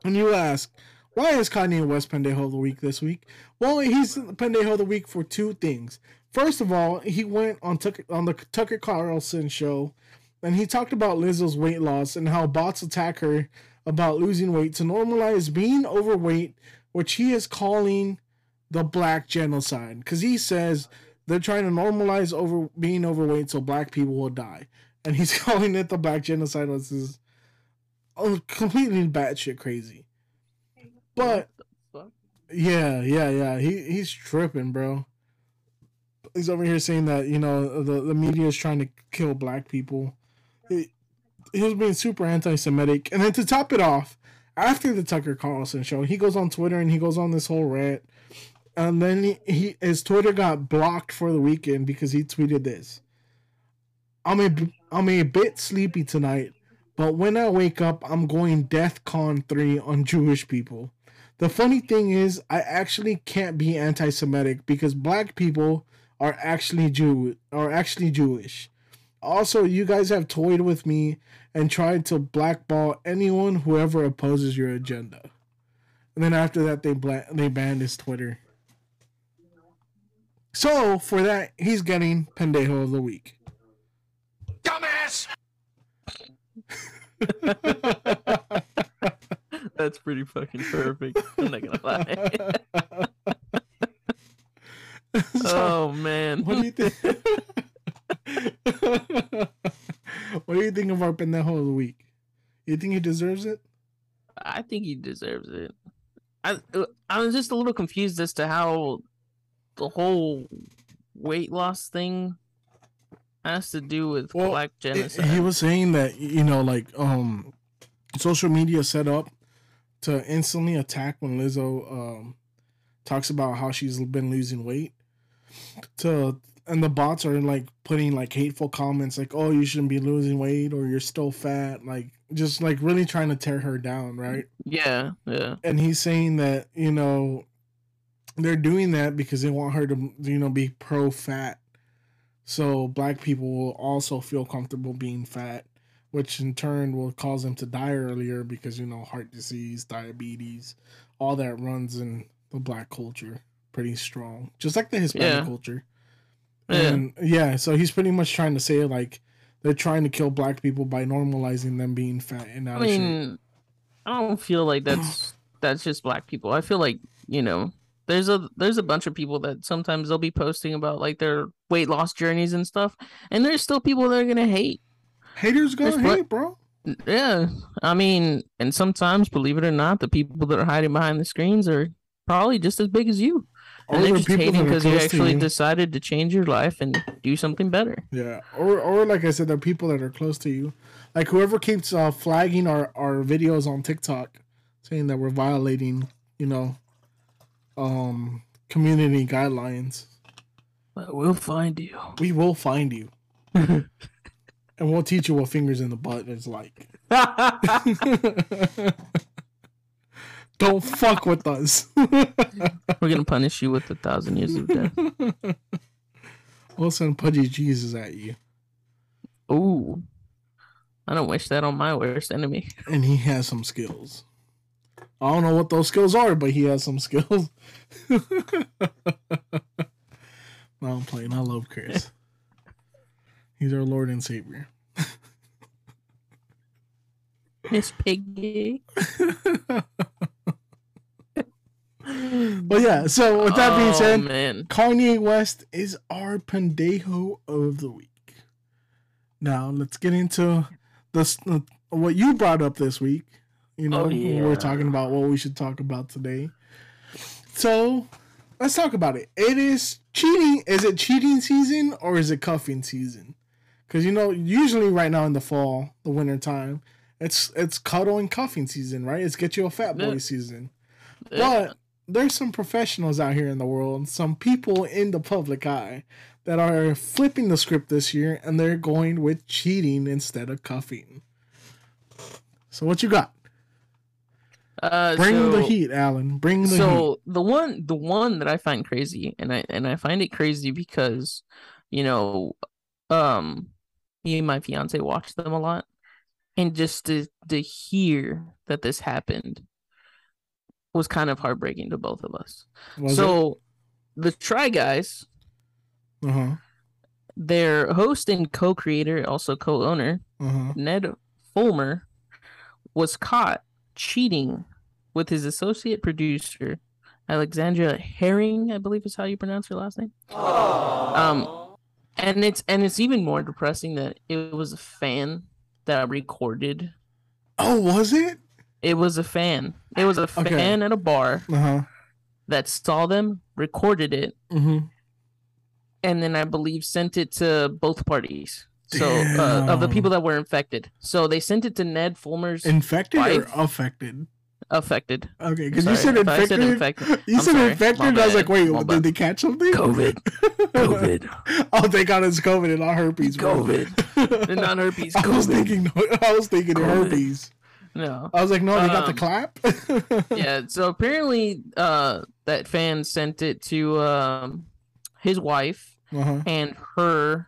And you ask, why is Kanye West Pendejo of the Week this week? Well, he's Pendejo of the Week for two things. First of all, he went on Tucker, on the Tucker Carlson show, and he talked about Lizzo's weight loss and how bots attack her about losing weight to normalize being overweight, which he is calling the black genocide. Because he says they're trying to normalize over being overweight so black people will die. And he's calling it the black genocide, which is completely batshit crazy. But yeah, yeah, yeah. He he's tripping, bro. He's over here saying that you know the the media is trying to kill black people. He, he was being super anti-Semitic, and then to top it off, after the Tucker Carlson show, he goes on Twitter and he goes on this whole rant, and then he, he his Twitter got blocked for the weekend because he tweeted this. I'm a I'm a bit sleepy tonight, but when I wake up, I'm going Death Con 3 on Jewish people. The funny thing is, I actually can't be anti-Semitic because black people are actually Jew are actually Jewish. Also, you guys have toyed with me and tried to blackball anyone whoever opposes your agenda. And then after that, they bla- they banned his Twitter. So for that, he's getting pendejo of the week. That's pretty fucking perfect. I'm not gonna lie. oh man. What do you think? what do you think of our pendejo of the week? You think he deserves it? I think he deserves it. I I was just a little confused as to how the whole weight loss thing has to do with Well, black genocide. He was saying that you know, like um, social media set up to instantly attack when Lizzo um talks about how she's been losing weight. To and the bots are like putting like hateful comments like, "Oh, you shouldn't be losing weight," or "You're still fat," like just like really trying to tear her down, right? yeah, yeah. and he's saying that you know they're doing that because they want her to you know be pro fat so black people will also feel comfortable being fat which in turn will cause them to die earlier because you know heart disease diabetes all that runs in the black culture pretty strong just like the hispanic Yeah. culture Yeah. and yeah so he's pretty much trying to say like they're trying to kill black people by normalizing them being fat and out I of shape. mean, I don't feel like that's that's just black people. I feel like you know, there's a there's a bunch of people that sometimes they'll be posting about like their weight loss journeys and stuff, and there's still people that are gonna hate. haters gonna There's hate bro Yeah, I mean, and sometimes, believe it or not, the people that are hiding behind the screens are probably just as big as you, and they're just hating because you to actually decided to change your life and do something better. Yeah, or or like I said, there are people that are close to you, like whoever keeps uh, flagging our our videos on TikTok, saying that we're violating, you know, um, community guidelines. But we'll find you. We will find you, and we'll teach you what fingers in the butt is like. Don't fuck with us. We're gonna punish you with a thousand years of death. we'll send pudgy Jesus at you, Ooh, I don't wish that on my worst enemy. and he has some skills. I don't know what those skills are, but he has some skills. no, I'm playing. I love Chris. He's our Lord and Savior. Miss Piggy. Well, yeah. So with that being Oh, said, man. Kanye West is our pendejo of the week. Now let's get into this. What you brought up this week. You know, Oh, we yeah. we're talking about what we should talk about today. So let's talk about it. It is cheating. Is it cheating season or is it cuffing season? Because you know, usually right now in the fall, the winter time, it's it's cuddle and cuffing season, right? It's get you a fat boy Yeah. season. Yeah. But there's some professionals out here in the world, some people in the public eye that are flipping the script this year and they're going with cheating instead of cuffing. So what you got? Uh, Bring the heat, Alan. Bring the heat. so the one the one that I find crazy and I and I find it crazy because you know um me and my fiance watch them a lot and just to to hear that this happened was kind of heartbreaking to both of us. Was so the Try Guys, it? Uh-huh. their host and co-creator, also co-owner, Uh-huh. Ned Fulmer was caught cheating with his associate producer, Alexandra Herring, I believe is how you pronounce her last name. Um, and it's and it's even more depressing that it was a fan that recorded. Oh, was it? It was a fan. It was a Okay. fan at a bar Uh-huh. that saw them, recorded it, Mm-hmm. and then I believe sent it to both parties. So uh, of the people that were infected. So they sent it to Ned Fulmer's Infected Wife? or affected? affected. Okay, because you Sorry, said if I said infected. infected, You I'm said sorry. infected. My I was like, wait, My did bad. they catch something? COVID. COVID. oh, they got us COVID and not herpes. bro. COVID. And not herpes. I was thinking, I was thinking COVID. herpes. No. I was like, no, they got the Um, clap. Yeah. So apparently, uh, that fan sent it to um his wife Uh-huh. and her,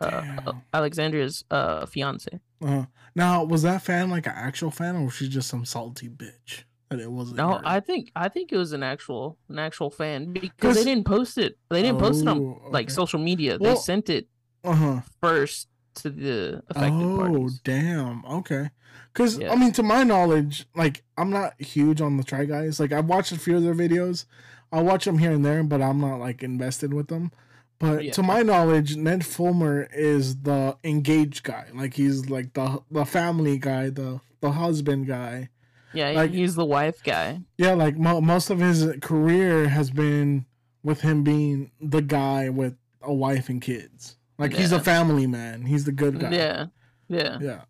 uh, Alexandria's uh fiance. Uh-huh. Now, was that fan like an actual fan, or was she just some salty bitch? That it wasn't. No, her? I think I think it was an actual an actual fan because they didn't post it. They didn't post it on Oh, like okay. social media. Well- they sent it Uh-huh. first to the affected Oh, parties. damn. Okay. Because, Yeah. I mean, to my knowledge, like, I'm not huge on the Try Guys. Like, I've watched a few of their videos. I watch them here and there, but I'm not, like, invested with them. But Yeah. to my knowledge, Ned Fulmer is the engaged guy. Like, he's, like, the the family guy, the, the husband guy. Yeah, Like- he's the wife guy. Yeah, like, mo- most of his career has been with him being the guy with a wife and kids. Like, he's a family man. He's the good guy. Yeah, yeah, Yeah.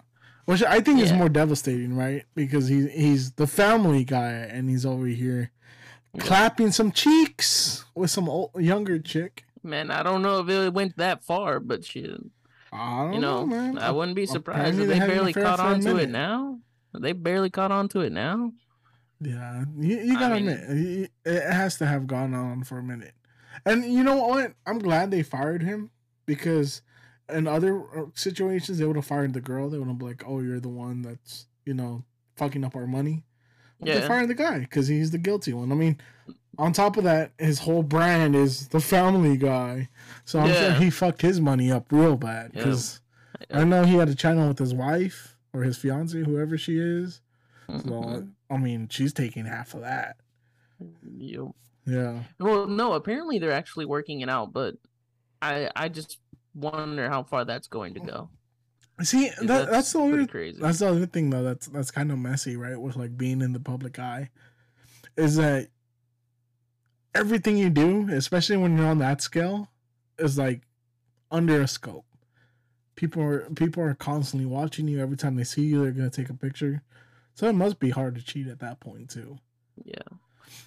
Which I think is more devastating, right? Because he's he's the family guy and he's over here clapping some cheeks with some old, younger chick. Man, I don't know if it went that far, but shit, I don't you know, know. I wouldn't be surprised apparently if they they barely caught on to it now. They barely caught on to it now. Yeah, you, you gotta mean- admit, it has to have gone on for a minute. And you know what? I'm glad they fired him because in other uh, situations they would have fired the girl. They would have been like, "Oh, you're the one that's you know fucking up our money." But They Yeah. fired the guy because he's the guilty one. I mean, on top of that, his whole brand is the family guy. So I'm sure he fucked his money up real bad Yeah. because Yeah. I know he had a channel with his wife or his fiance, whoever she is. So Mhm. I mean, she's taking half of that. Yep. Yeah. Well, no, apparently they're actually working it out, but I I just wonder how far that's going to go. See, that, That's, that's, the other crazy. that's the other thing though. That's that's kind of messy, right? With like being in the public eye, is that everything you do, especially when you're on that scale, is like under a scope. People are people are constantly watching you. Every time they see you, they're gonna take a picture. So it must be hard to cheat at that point too. yeah,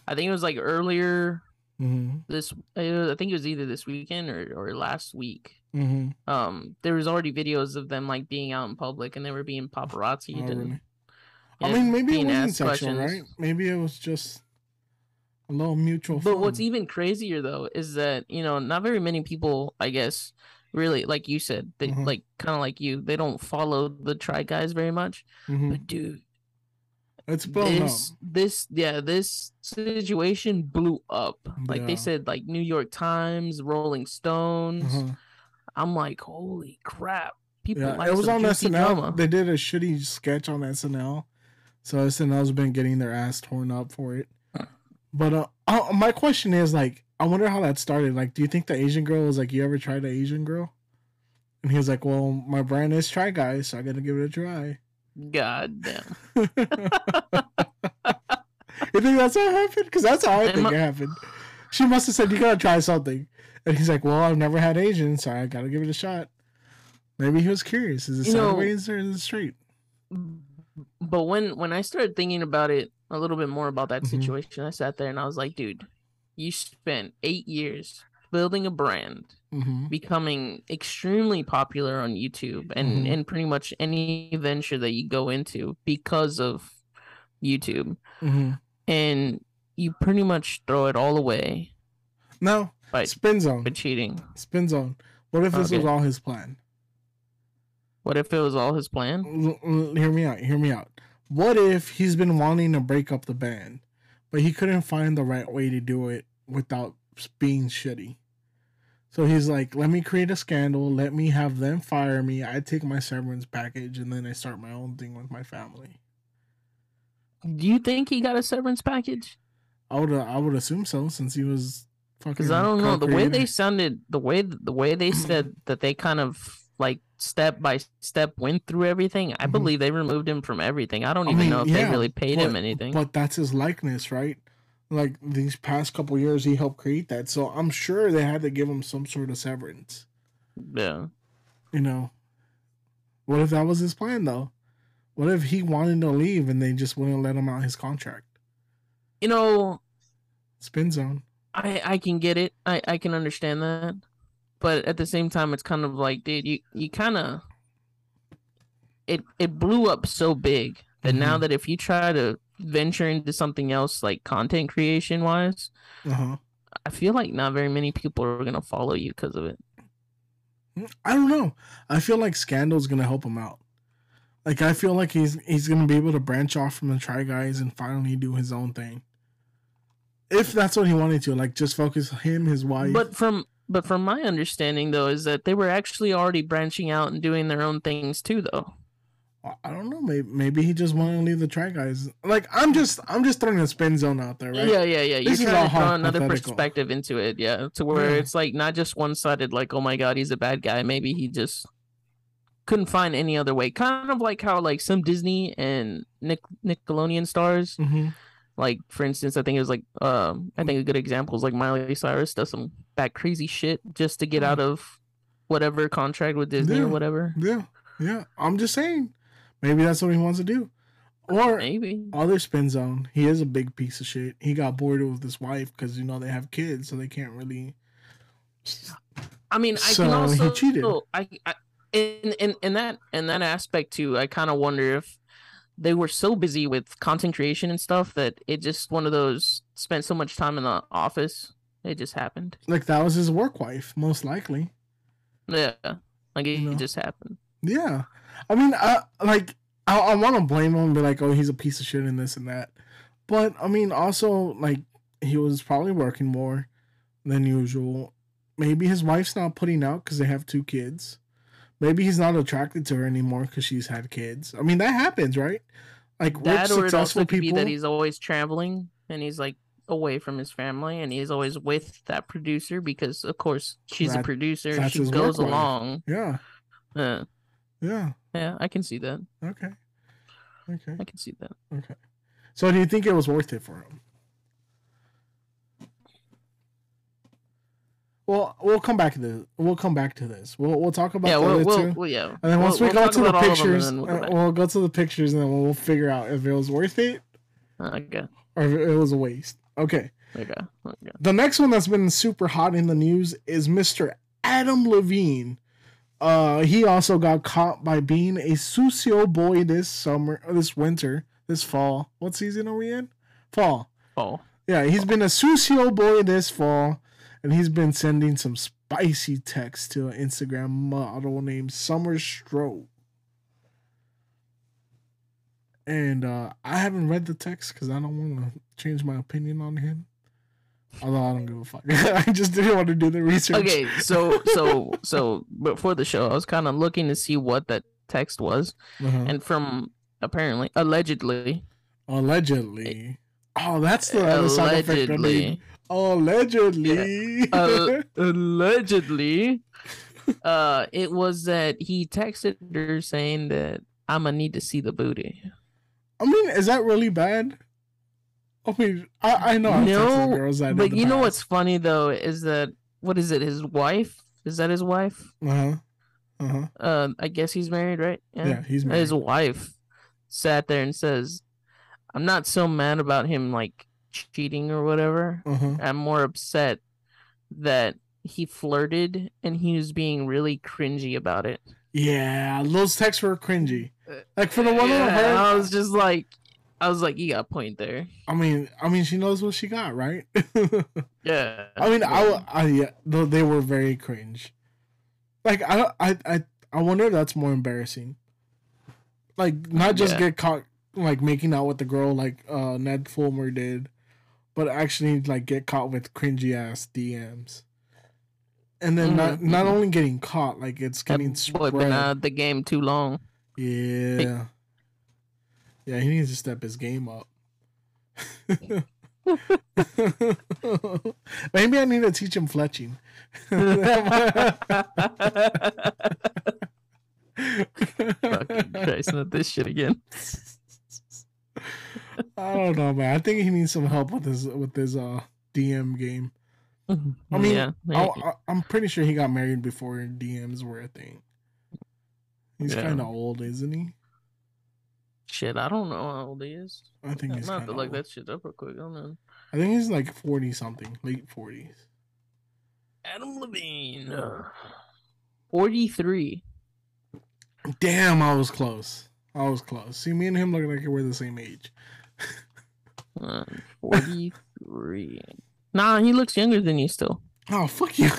I think it was like earlier Mm-hmm. this. I think it was either this weekend or or last week. Mm-hmm. Um, there was already videos of them like being out in public and they were being paparazzi. Oh, really? I mean, maybe it wasn't sexual, questions. right? Maybe it was just a little mutual. But what's even crazier though is that you know not very many people, I guess, really like you said, they Mhm. like kind of like you, they don't follow the try guys very much. Mhm. But dude, It's blown up. this this yeah this situation blew up. Like Yeah. they said, like New York Times, Rolling Stones. Uh-huh. I'm like, holy crap! People Yeah, like it was on SNL. drama. They did a shitty sketch on SNL, so SNL's been getting their ass torn up for it. But uh, uh, my question is like, I wonder how that started. Like, do you think the Asian girl was like, "You ever tried an Asian girl?" And he was like, "Well, my brand is Try Guys, so I got to give it a try." God damn. You think that's how it happened? Because that's how I think it happened. She must have said, "You gotta try something," and he's like, "Well, I've never had Asian, so I gotta give it a shot." Maybe he was curious. Is it You know- sideways or is it straight? But when when I started thinking about it a little bit more about that Mhm. situation, I sat there and I was like, dude, you spent eight years building a brand, Mm-hmm. becoming extremely popular on YouTube and Mhm. and pretty much any venture that you go into because of YouTube, Mm-hmm. and you pretty much throw it all away No, by spin zone. by cheating. Spin zone. What if this was all his plan? What if it was all his plan? L- l- hear me out. Hear me out. What if he's been wanting to break up the band, but he couldn't find the right way to do it without being shitty? So he's like, let me create a scandal. Let me have them fire me. I take my severance package and then I start my own thing with my family. Do you think he got a severance package? I would uh, I would assume so since he was fucking. Because I don't know the way they sounded, the way the way they said that they kind of like step by step went through everything. I Mhm. believe they removed him from everything. I don't I even mean, know if yeah, they really paid him anything. But that's his likeness, right? Like these past couple years, he helped create that. So I'm sure they had to give him some sort of severance. yeah, You know, what if that was his plan though? What if he wanted to leave and they just wouldn't let him out his contract? you know, Spin zone. I I can get it. I I can understand that. But at the same time, it's kind of like, dude, you you kind of it it blew up so big that now Mhm. that if you try to venture into something else like content creation wise, Uh huh. I feel like not very many people are gonna follow you because of it. I don't know. I feel like Scandal's gonna help him out. Like I feel like he's he's gonna be able to branch off from the Try Guys and finally do his own thing. If that's what he wanted to, like just focus him, his wife. But from but from my understanding though is that they were actually already branching out and doing their own things too though. I don't know. Maybe maybe he just wanted to leave the Try Guys. Like I'm just I'm just throwing a spin zone out there, right? Yeah, yeah, yeah. You're This trying to draw another perspective into it, yeah. To where Yeah. it's like not just one sided, like, oh my god, he's a bad guy. Maybe he just couldn't find any other way. Kind of like how like some Disney and Nick Nickelodeon stars, hmm like for instance, I think it was like um I think a good example is like Miley Cyrus does some bad crazy shit just to get out of whatever contract with Disney Yeah. or whatever. Yeah, yeah. I'm just saying. Maybe that's what he wants to do. Or Maybe. other spin zone. He is a big piece of shit. He got bored with his wife because you know they have kids, so they can't really. I mean, I So, can he also cheated. I, I in in in that in that aspect too. I kind of wonder if they were so busy with content creation and stuff that it just one of those spent so much time in the office. It just happened. Like that was his work wife, most likely. Yeah, like it, You know? just happened. Yeah, I mean, I like I, I want to blame him and be like, oh, he's a piece of shit and this and that. But I mean, also like he was probably working more than usual. Maybe his wife's not putting out because they have two kids. Maybe he's not attracted to her anymore because she's had kids. I mean, that happens, right? Like That rich, or successful could be people. that he's always traveling and he's like away from his family and he's always with that producer because of course she's That- a producer. She goes along. yeah, Uh, yeah. yeah, I can see that. Okay, okay, I can see that. okay. So, do you think it was worth it for him? Well, we'll come back to this. We'll come back to this. We'll we'll talk about yeah, the we'll, other we'll, two. well, yeah. And then once we go to the about all of them and pictures, we'll go uh, we'll go to the pictures and then we'll figure out if it was worth it Okay. or if it was a waste. Okay. Okay. Okay. The next one that's been super hot in the news is Mr. Adam Levine. Uh, he also got caught by being a sucio boy this summer, this winter, this fall. What season are we in? Fall. Oh. Yeah, he's been a sucio boy this fall, and he's been sending some spicy texts to an Instagram model named Summer Stroh. And uh, I haven't read the text because I don't want to change my opinion on him. Although I don't give a fuck. I just didn't want to do the research. Okay, so so so before the show, I was kind of looking to see what that text was, Uh-huh. and from apparently, allegedly, Allegedly. Oh, that's the other side effect I need. allegedly, Allegedly. uh, allegedly, uh, it was that he texted her saying that I'm gonna need to see the booty. I mean, is that really bad? I mean, I, I know I've No, girls that But you know what's funny though is that what is it? His wife? Is that his wife? Uh-huh. Uh-huh. Um, I guess he's married, right? Yeah, he's married. His wife sat there and says, "I'm not so mad about him like cheating or whatever. Uh-huh. I'm more upset that he flirted and he was being really cringy about it." Yeah, those texts were cringy. Like for the one Yeah, her, I was just like, I was like, you got a point there. I mean, I mean, she knows what she got, right? Yeah. I mean, I, I yeah, they were very cringe. Like I, I, I, I wonder if that's more embarrassing. Like not just Yeah. get caught like making out with the girl like uh Ned Fulmer did, but actually like get caught with cringy ass DMs. And then not Mhm, not mhm. only getting caught, like it's That getting boy been out the game too long. Yeah. Yeah, he needs to step his game up. Maybe I need to teach him fletching. Fucking Christ, not this shit again. I don't know, man. I think he needs some help with his with his uh DM game. I mean, yeah, I, I, I'm pretty sure he got married before DMs were a thing. He's Yeah. kind of old, isn't he? shit. I don't know how old he is. I think I'm he's gonna kind have of to look that shit up real quick. On. I think he's like forty something, late forties. Adam Levine, uh, forty-three. Damn, I was close. I was close. See, me and him look like we're the same age. Uh, Forty-three. nah, he looks younger than you still. Oh fuck you!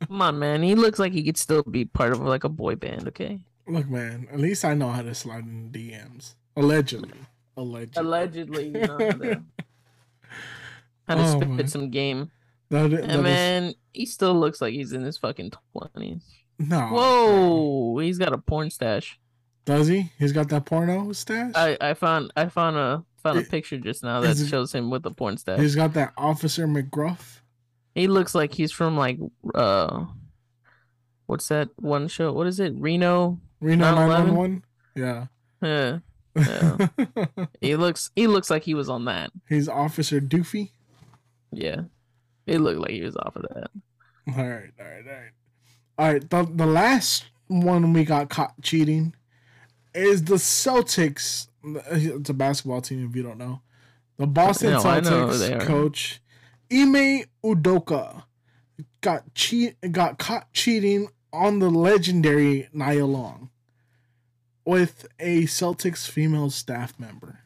Come on, man. He looks like he could still be part of like a boy band. Okay. Look, man. At least I know how to slide in DMs. Allegedly, allegedly. Allegedly, you know how to, how to Oh, spit some game. That, that And is- man, he still looks like he's in his fucking twenties. no. Whoa, he's got a porn stash. Does he? He's got that porno stash. I, I found I found a found a It- picture just now that is shows him with a porn stash. He's got that Officer McGruff. He looks like he's from like uh, what's that one show? What is it? Reno. Reno 911? 911. Yeah. Yeah. Yeah. he looks he looks like he was on that. He's Officer Doofy. Yeah. It looked like he was off of that. All right, all right, all right. All right, the, the last one we got caught cheating is the Celtics. It's a basketball team, if you don't know. The Boston No, I know who they Celtics coach Ime Udoka got cheat got caught cheating on the legendary Nia Long with a Celtics female staff member.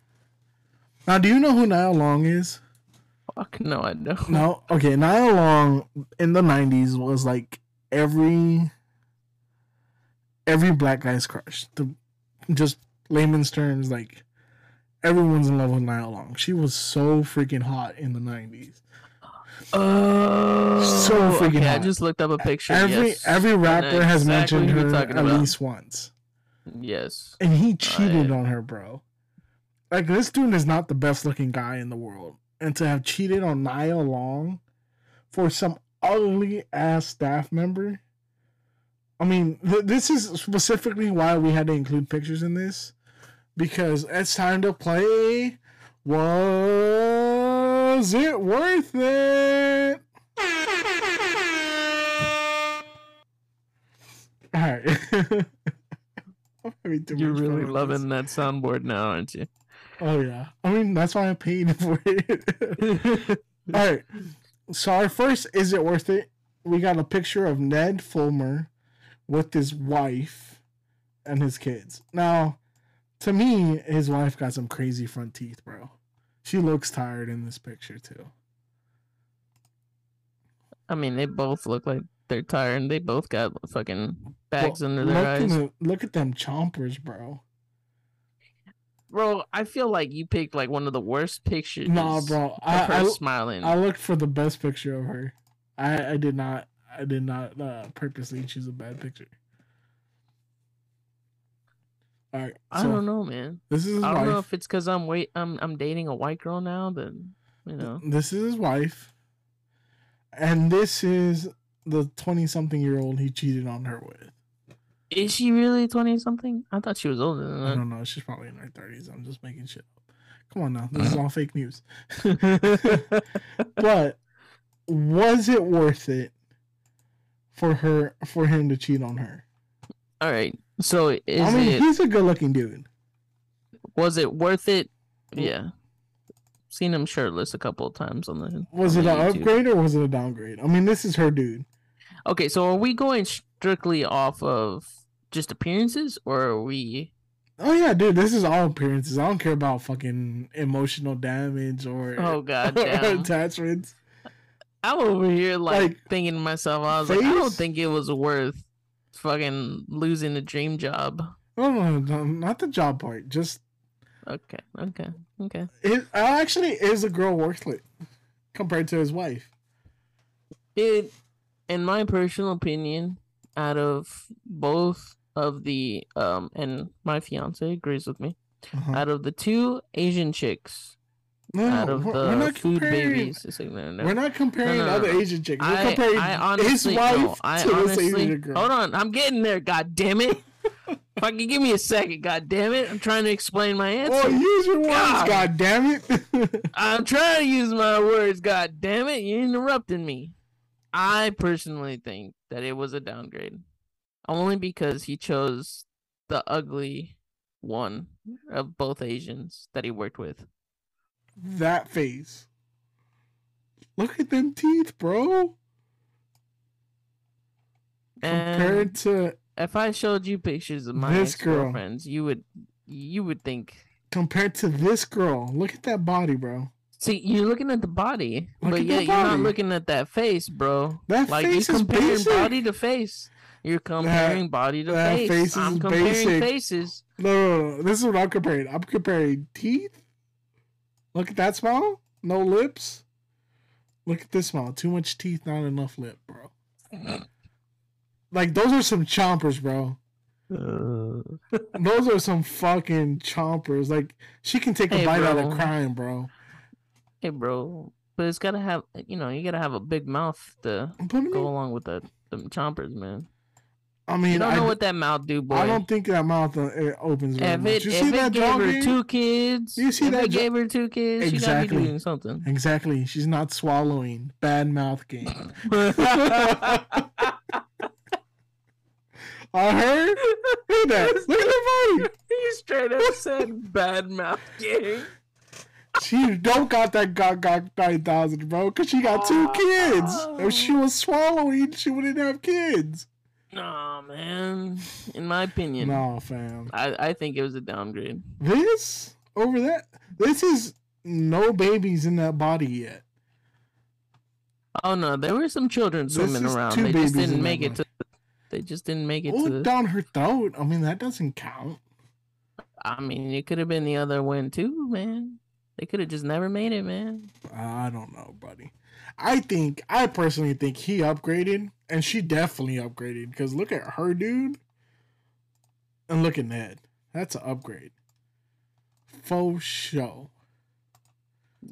Now, do you know who Nia Long is? Fuck no, I don't. No, okay. Nia Long in the '90s was like every every black guy's crush. The just layman's terms, like everyone's in love with Nia Long. She was so freaking hot in the '90s. Oh, So freaking okay, I just looked up a picture. Every yes. every rapper has exactly mentioned her at about. least once, Yes. and he cheated on her, bro. Like this dude is not the best looking guy in the world, and to have cheated on Nia Long for some ugly ass staff member. I mean, th- this is specifically why we had to include pictures in this because it's time to play. Was it worth it? All right. You're really loving that soundboard now, aren't you? Oh yeah. I mean, that's why I paid for it. All right. So our first is it worth it? We got a picture of Ned Fulmer with his wife and his kids. Now, to me, his wife got some crazy front teeth, bro. She looks tired in this picture too. I mean, they both look like they're tired. and They both got fucking bags Well, under their look eyes. The, look at them chompers, bro. Bro, I feel like you picked like one of the worst pictures. Nah, bro. I, I, smiling. I looked for the best picture of her. I, I did not. I did not uh, purposely choose a bad picture. All right. I don't know, man. This is I don't know if it's because I'm wait I'm I'm dating a white girl now. Then you know. This is his wife, and this is the twenty-something-year-old he cheated on her with. Is she really twenty something? I thought she was older than I don't know. She's probably in her thirties. I'm just making shit up. Come on now. This is uh-huh. all fake news. But was it worth it for her for him to cheat on her? All right. So is I mean, it he's a good-looking dude. was it worth it? Yeah. Seen him shirtless a couple of times on the. Was on it the an YouTube. upgrade or was it a downgrade? I mean, this is her dude. Okay, so are we going strictly off of just appearances, or are we? Oh yeah, dude. This is all appearances. I don't care about fucking emotional damage or Oh god damn! attachments. I'm over here like, Like, thinking to myself, I was like, I don't think it was worth fucking losing the dream job. No, no, no, not the job part. Just Okay, okay, okay. it. Uh, actually, is a girl worth it compared to his wife? It, in my personal opinion, out of both of the um, and my fiance agrees with me. Uh-huh. Out of the two Asian chicks, No, out of we're, the we're not food comparing. babies, it's like, no, no, We're not comparing No, other. Asian chicks. We're I, comparing I honestly, his wife I to this Asian girl. hold on, I'm getting there. God damn it! if I can give me a second, God damn it, I'm trying to explain my answer. Well, use your words, God. god damn it. I'm trying to use my words. God damn it, you're interrupting me. I personally think that it was a downgrade, only because he chose the ugly one of both Asians that he worked with. that face. Look at them teeth, bro. And Compared to if I showed you pictures of my This girlfriends, you would you would think. compared to this girl. Look at that body, bro. See, you're looking at the body, Look but yeah, you're not looking at that face, bro. That like face you're is comparing basic. body to face. You're comparing body to face. face I'm comparing basic. faces. No, no, no, this is what I'm comparing. I'm comparing teeth. Look at that smile. No lips. Look at this smile. Too much teeth, not enough lip, bro. Like those are some chompers, bro. Uh. Those are some fucking chompers. Like she can take a Hey, bite out of crying, bro. hey, bro, but it's gotta have you know you gotta have a big mouth to mean, go along with the them chompers, man. I You mean, don't I, know what that mouth do, boy. I don't think that mouth uh, opens very if it, You if see it that gave her game? two kids, You see if that it jaw- gave her two kids, she gotta be doing something. Exactly. She's not swallowing. Bad mouth game. I heard. Look at that. Look at the body. he straight up said bad mouth game. She don't got that got got nine thousand, bro, because she got two kids. If she was swallowing, she wouldn't have kids. Nah, man. In my opinion, No, fam. I, I think it was a downgrade. This over that. This is no babies in that body yet. Oh no, there were some children swimming around. They just didn't make it to. They just didn't make it Oh, to. down her throat. I mean, that doesn't count. I mean, it could have been the other one too, man. They could have just never made it, man. I don't know, buddy. I think I personally think he upgraded, and she definitely upgraded because look at her, dude, and look at Ned. That's an upgrade. Faux show.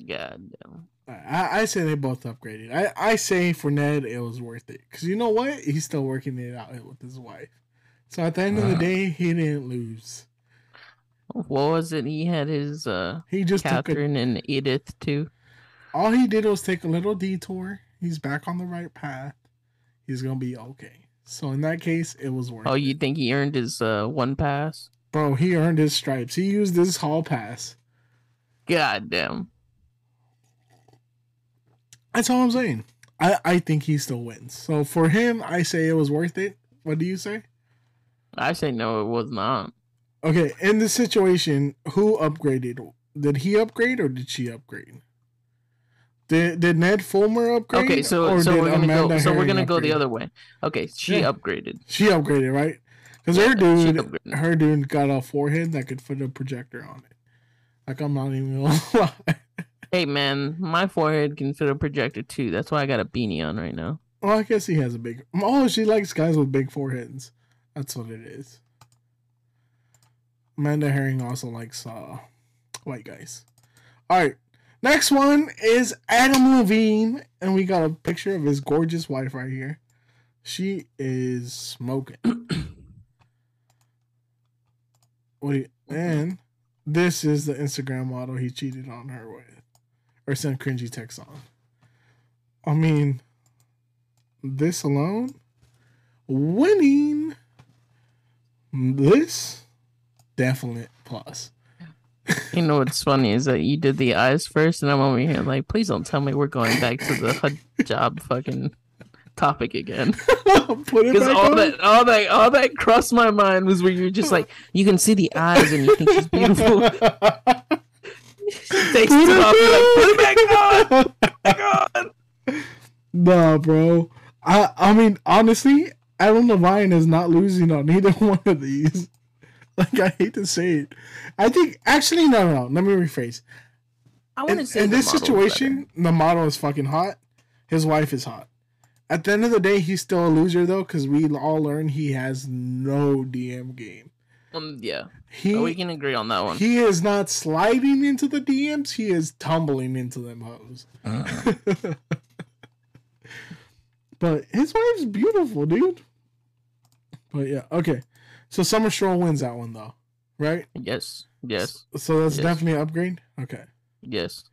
God damn. I, I say they both upgraded. I, I say for Ned it was worth it because you know what? He's still working it out with his wife. So at the end of the day, he didn't lose. What was it? He had his uh He just took a, Catherine and Edith too. All he did was take a little detour. He's back on the right path. He's gonna be okay. So in that case, it was worth Oh, it. you think he earned his uh one pass? Bro, he earned his stripes. He used his hall pass. God damn. That's all I'm saying. I, I think he still wins. So for him, I say it was worth it. What do you say? I say no, it was not. Okay, in this situation, who upgraded? Did he upgrade or did she upgrade? Did, did Ned Fulmer upgrade? Okay, so so we're gonna go. So we're gonna go the other way. Okay, she Yeah. upgraded. She upgraded, right? Because Yeah, her dude, her dude got a forehead that could fit a projector on it. Like I'm not even gonna lie. Hey man, my forehead can fit a projector too. That's why I got a beanie on right now. Well, I guess he has a big. Oh, she likes guys with big foreheads. That's what it is. Amanda Herring also likes uh, white guys. All right, next one is Adam Levine, and we got a picture of his gorgeous wife right here. She is smoking. what? And this is the Instagram model he cheated on her with, or sent cringy texts on. I mean, this alone, winning this definite plus. You know what's funny is that you did the eyes first, and I'm over here like, please don't tell me we're going back to the job fucking topic again. Because all on. that, all that, all that crossed my mind was where you're just like, you can see the eyes and you think she's beautiful. She takes it off, you're like, put it back on, back. Nah, bro. I I mean, honestly, Adam Levine is not losing on either one of these. Like I hate to say it. I think actually no no no. Let me rephrase. I In, want to say in this situation, the model is fucking hot. His wife is hot. At the end of the day, he's still a loser though, because we all learn he has no DM game. Um, yeah, He we can agree on that one. he is not sliding into the DMs. He is tumbling into them hoes. but his wife's beautiful, dude. But yeah, okay. So Summer Stroh wins that one though, right? yes, yes, So that's Yes. definitely an upgrade. Okay, yes.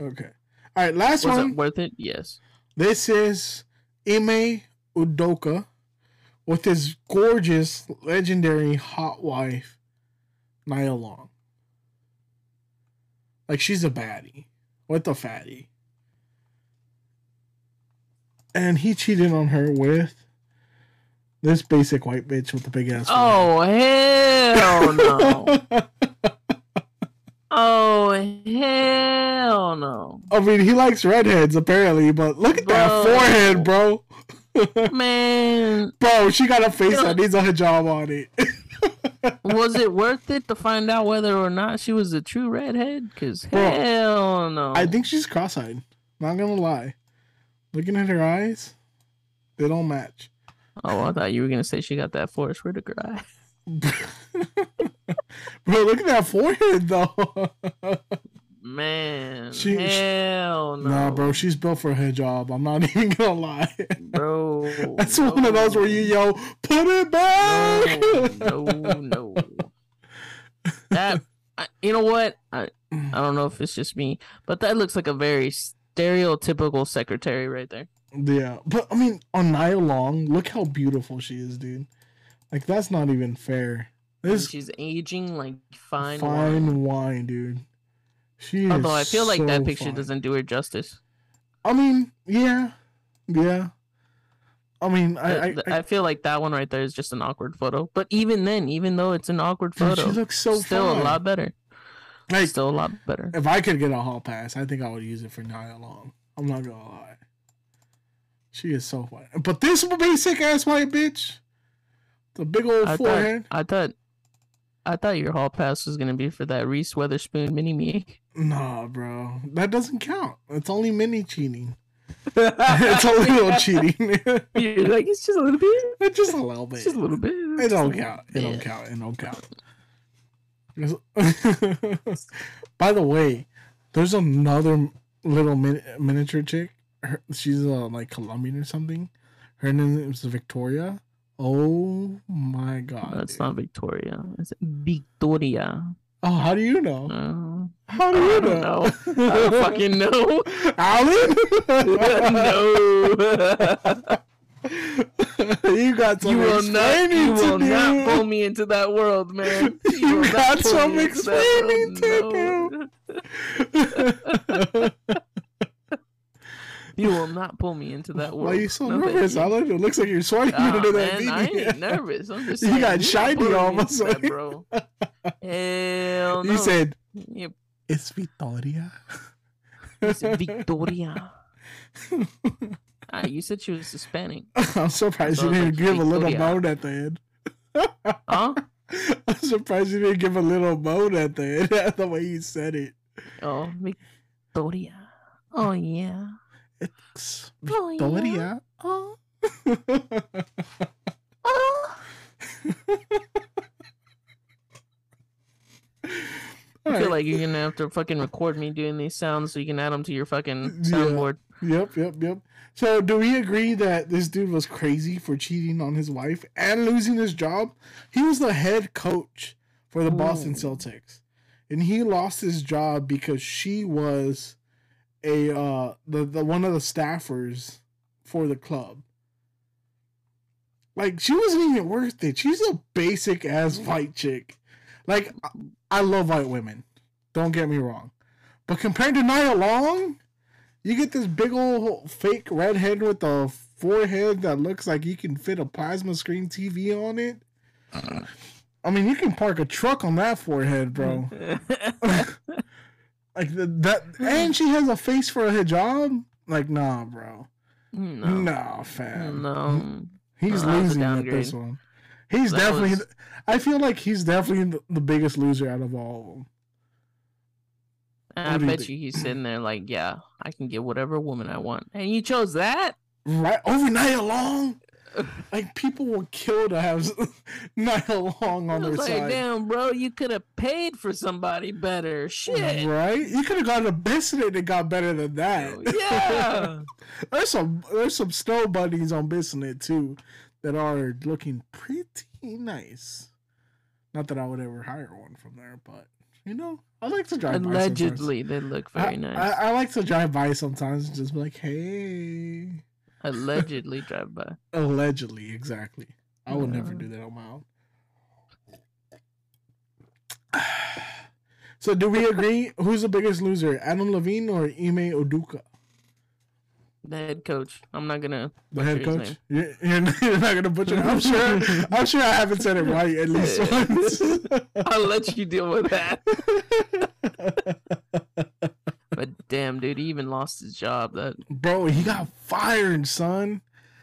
okay. All right, last one. Was one. it worth it? Yes. This is Ime Udoka with his gorgeous, legendary hot wife, Nia Long. Like she's a baddie. What the fatty? And he cheated on her with this basic white bitch with the big ass. Oh hell no! oh hell no! I mean, he likes redheads apparently, but look at that forehead, bro. Man, Bro, she got a face that needs a hijab on it. was it worth it to find out whether or not she was a true redhead? Cause Bro, hell no! I think she's cross-eyed. Not gonna lie. Looking at her eyes, they don't match. Oh, I thought you were gonna say she got that Forest Whitaker eye. Bro, look at that forehead though. Man, She- hell no! Nah, bro, she's built for a job. I'm not even gonna lie. bro. That's one of those where you yell, "Put it back!" no, no, no. That I, you know what? I I don't know if it's just me, but that looks like a very stereotypical secretary right there. Yeah, but I mean, on Nia Long, look how beautiful she is, dude. Like that's not even fair. And This she's aging like fine. fine, wine. wine. dude. She Although I feel like that picture fine. doesn't do her justice. I mean, yeah, yeah. I mean, I, I, I, feel like that one right there is just an awkward photo. But even then, even though it's an awkward dude, photo, she looks so still fine. a lot better. Like, Still a lot better. if I could get a hall pass, I think I would use it for Nia Long. I'm not gonna lie. She is so fine. But this basic ass white bitch, the big old I thought. I thought, I thought your hall pass was gonna be for that Reese Witherspoon mini me. Nah, bro, that doesn't count. It's only mini cheating. it's a little cheating. You're like it's just a little bit. it's just a little bit. It's just a little bit. It don't count. It don't count. It don't count. By the way, there's another little min- miniature chick. Her, she's uh, like Colombian or something. Her name is Victoria. Oh my god! No, dude. not Victoria. It's Victoria. Oh, how do you know? Uh, How do I you know? know. I don't fucking know. Alan. no. you got some You will not. explaining You will to not pull me into that world, man. You not got some into explaining world. No. You will not pull me into that world. Why are you so No, nervous, you. Alan? It looks like you're sweating Ah, under that man, I ain't nervous. I'm just You got shiny all of a sudden. bro. Hell no. You said Yep, it's Victoria. it's Victoria. Ah, you said she was Hispanic. I'm surprised So you didn't like give a little moan at the end. Huh? I'm surprised you didn't give a little moan at the end, the way you said it. Oh, Victoria. Oh yeah. It's Oh, yeah. Victoria. Oh. Oh. I feel like you're gonna have to fucking record me doing these sounds so you can add them to your fucking Yeah. soundboard. Yep, yep, yep. So, do we agree that this dude was crazy for cheating on his wife and losing his job? He was the head coach for the Boston Celtics, and he lost his job because she was a uh the, the one of the staffers for the club. Like she wasn't even worth it. She's a basic ass white chick. Like I, I love white women. Don't get me wrong. But compared to Nia Long, you get this big old fake redhead with a forehead that looks like you can fit a plasma screen TV on it. Uh. I mean, you can park a truck on that forehead, bro. like the, that, and she has a face for a hijab. Like, nah, bro. no. Nah, fam. No. He's No, losing at this one. He's That definitely. was- I feel like he's definitely the, the biggest loser out of all of them. And I do you bet you he's sitting there like, yeah, I can get whatever woman I want. And you chose that? Right over Nia Long, like people will kill to have Nia Long on their like, side. damn, bro, you could have paid for somebody better. Shit. Right? You could have gotten a Bissonnet that got better than that. Yeah. there's some there's some snow bunnies on Bissonnet too that are looking pretty nice. Not that I would ever hire one from there, but you know, I like to drive by. Allegedly, they look very I, nice. I, I like to drive by sometimes and just be like, hey. Allegedly drive by. Allegedly, exactly. I would never do that on my own. So, do we agree? Who's the biggest loser, Adam Levine or Ime Udoka, The head coach. I'm not gonna the head coach? You're, you're not you're not gonna butcher. it. I'm sure. I'm sure I haven't said it right at least once. I'll let you deal with that. But damn, dude, he even lost his job. That Bro, he got fired, son.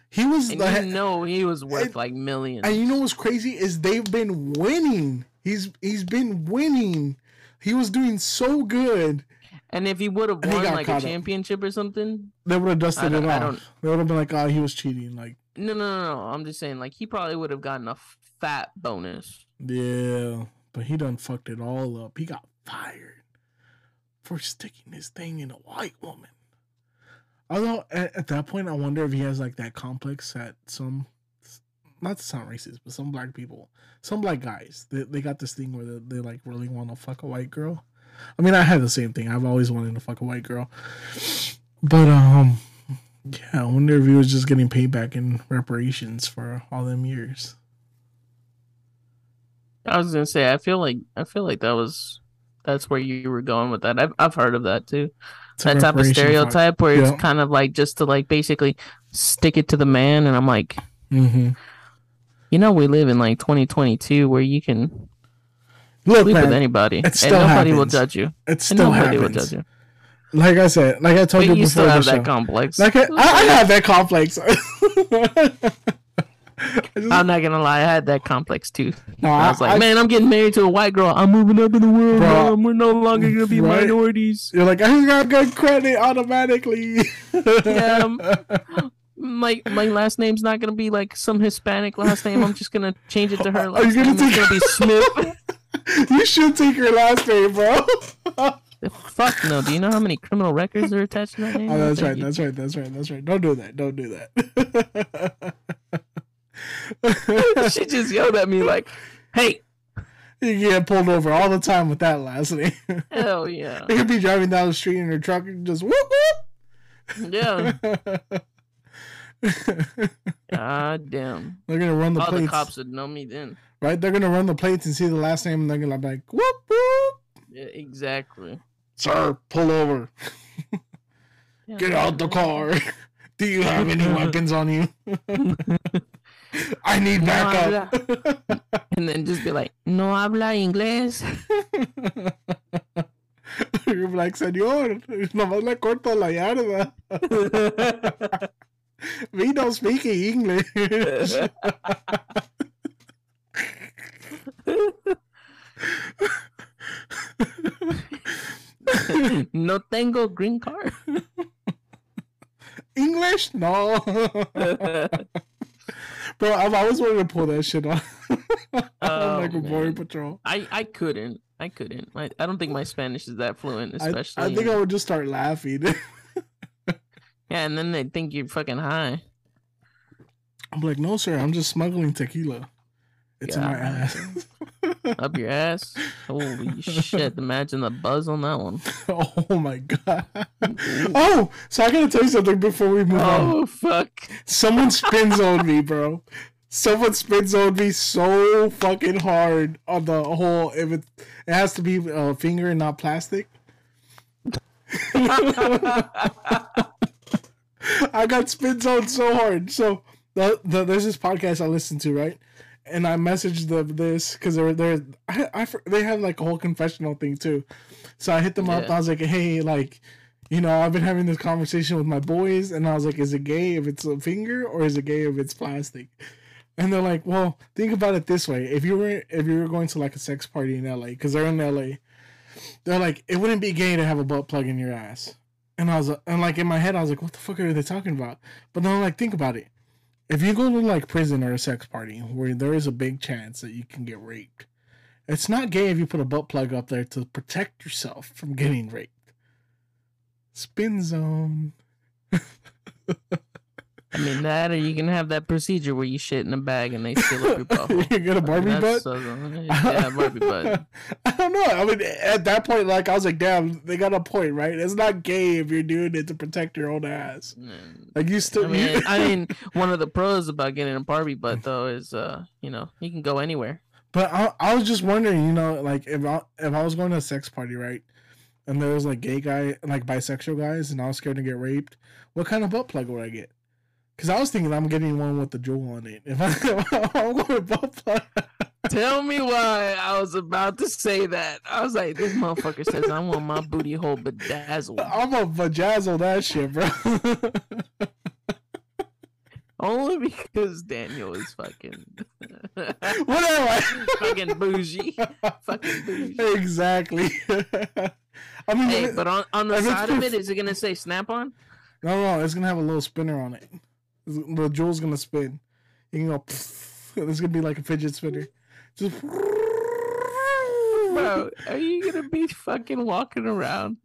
He was and the you know he was worth and- like millions. And you know what's crazy is they've been winning. He's he's been winning. He was doing so good. And if he would have won like a up. championship or something, They would have dusted it off. They would have been like, "Oh, he was cheating." Like, no, no, no, no. I'm just saying, like he probably would have gotten a fat bonus. yeah, but he done fucked it all up. He got fired for sticking his thing in a white woman. Although at, at that point, I wonder if he has like that complex that some, not to sound racist, but some black people, some black guys, they, they got this thing where they, they like really want to fuck a white girl. I mean, I had the same thing. I've always wanted to fuck a white girl, but um, yeah, I wonder if he was just getting payback in reparations for all them years. I was gonna say, I feel like I feel like that was that's where you were going with that. I've I've heard of that too. It's that type of stereotype where Yeah. it's kind of like just to like basically stick it to the man. And I'm like, Mhm. you know, we live in like 2022 where you can Look, sleep with anybody and nobody will happens. judge you. it And still nobody will happens. judge you. Like I said, like I told But you you before still the have show. that complex. Like I, I, I have that complex. I just- I'm not gonna lie, I had that complex too. no, I was like, I- man, I'm getting married to a white girl. I'm moving up in the world, Bro. We're no longer gonna be right? minorities. You're like, I got good credit automatically. Yeah, um, My my last name's not gonna be like some Hispanic last name. I'm just gonna change it to her Are you last gonna name. It's gonna be Smith. you should take your last name, bro. Fuck no. Do you know how many criminal records are attached to that name? Oh, that's right. That's right. That's right. That's right. Don't do that. Don't do that. she just yelled at me like, "Hey, you get pulled over all the time with that last name. hell yeah, you could be driving down the street in her truck and just whoop whoop. yeah, god damn." They're gonna run the All the cops would know me then. Right? They're gonna run the plates and see the last name, and they're gonna be like, "Whoop whoop, Yeah, exactly. sir, pull over, Yeah, get out the car. Do you have any weapons on you? I need No backup." And then just be like, "No habla inglés." You're like, señor, nomás le corto la yarda. We don't speak English no tengo green card. English? No. Bro, I've always wanted to pull that shit off. oh, like a boring patrol. I, I couldn't. I couldn't. I, I don't think my Spanish is that fluent, especially. I, I think I would just start laughing. yeah, and then they think you're fucking high. I'm like, no, sir. I'm just smuggling tequila. It's in my ass. Up your ass. Holy shit! Imagine the buzz on that one. oh my god. Oh, so I gotta tell you something before we move on. Oh fuck! Someone spins on me, bro. Someone spins on me so fucking hard on the whole. If it, it has to be a finger and not plastic. I got spin zoned so hard. So the, the, there's this podcast I listen to, right? And I messaged them this because they're they're I, I they have like a whole confessional thing too. So I hit them up. I was like, hey, like, you know, I've been having this conversation with my boys, and I was like, is it gay if it's a finger or is it gay if it's plastic? And they're like, well, think about it this way: if you were if you were going to like a sex party in LA, because they're in LA, they're like, it wouldn't be gay to have a butt plug in your ass. And I was and like in my head, I was like, what the fuck are they talking about? But then I'm like, think about it: if you go to like prison or a sex party where there is a big chance that you can get raped, it's not gay if you put a butt plug up there to protect yourself from getting raped. Spin zone. I mean that, or you can have that procedure where you shit in a bag and they seal up your butthole. you get a Barbie That's butt. so- yeah, Barbie butt. I don't know. I mean, at that point, like I was like, damn, they got a point, right? It's not gay if you're doing it to protect your own ass. Like you still, I mean, you- I mean, one of the pros about getting a Barbie butt though is, uh, you know, you can go anywhere. but I, I was just wondering, you know, like if I if I was going to a sex party, right, and there was like gay guy, like bisexual guys, and I was scared to get raped, what kind of butt plug would I get? Because I was thinking I'm getting one with the jewel on it. If, I, if I'm going butt Tell me why I was about to say that. I was like, this motherfucker says I want my booty hole bedazzled. I'm a vajazzle that shit, bro. Only because Daniel is fucking, Whatever. fucking bougie, fucking bougie. exactly. I mean, Hey, but on, on the side of it, is it gonna say snap on? no, no, it's gonna have a little spinner on it. The jewel's gonna spin. You can go. It's gonna be like a fidget spinner. Just. Bro, are you gonna be fucking walking around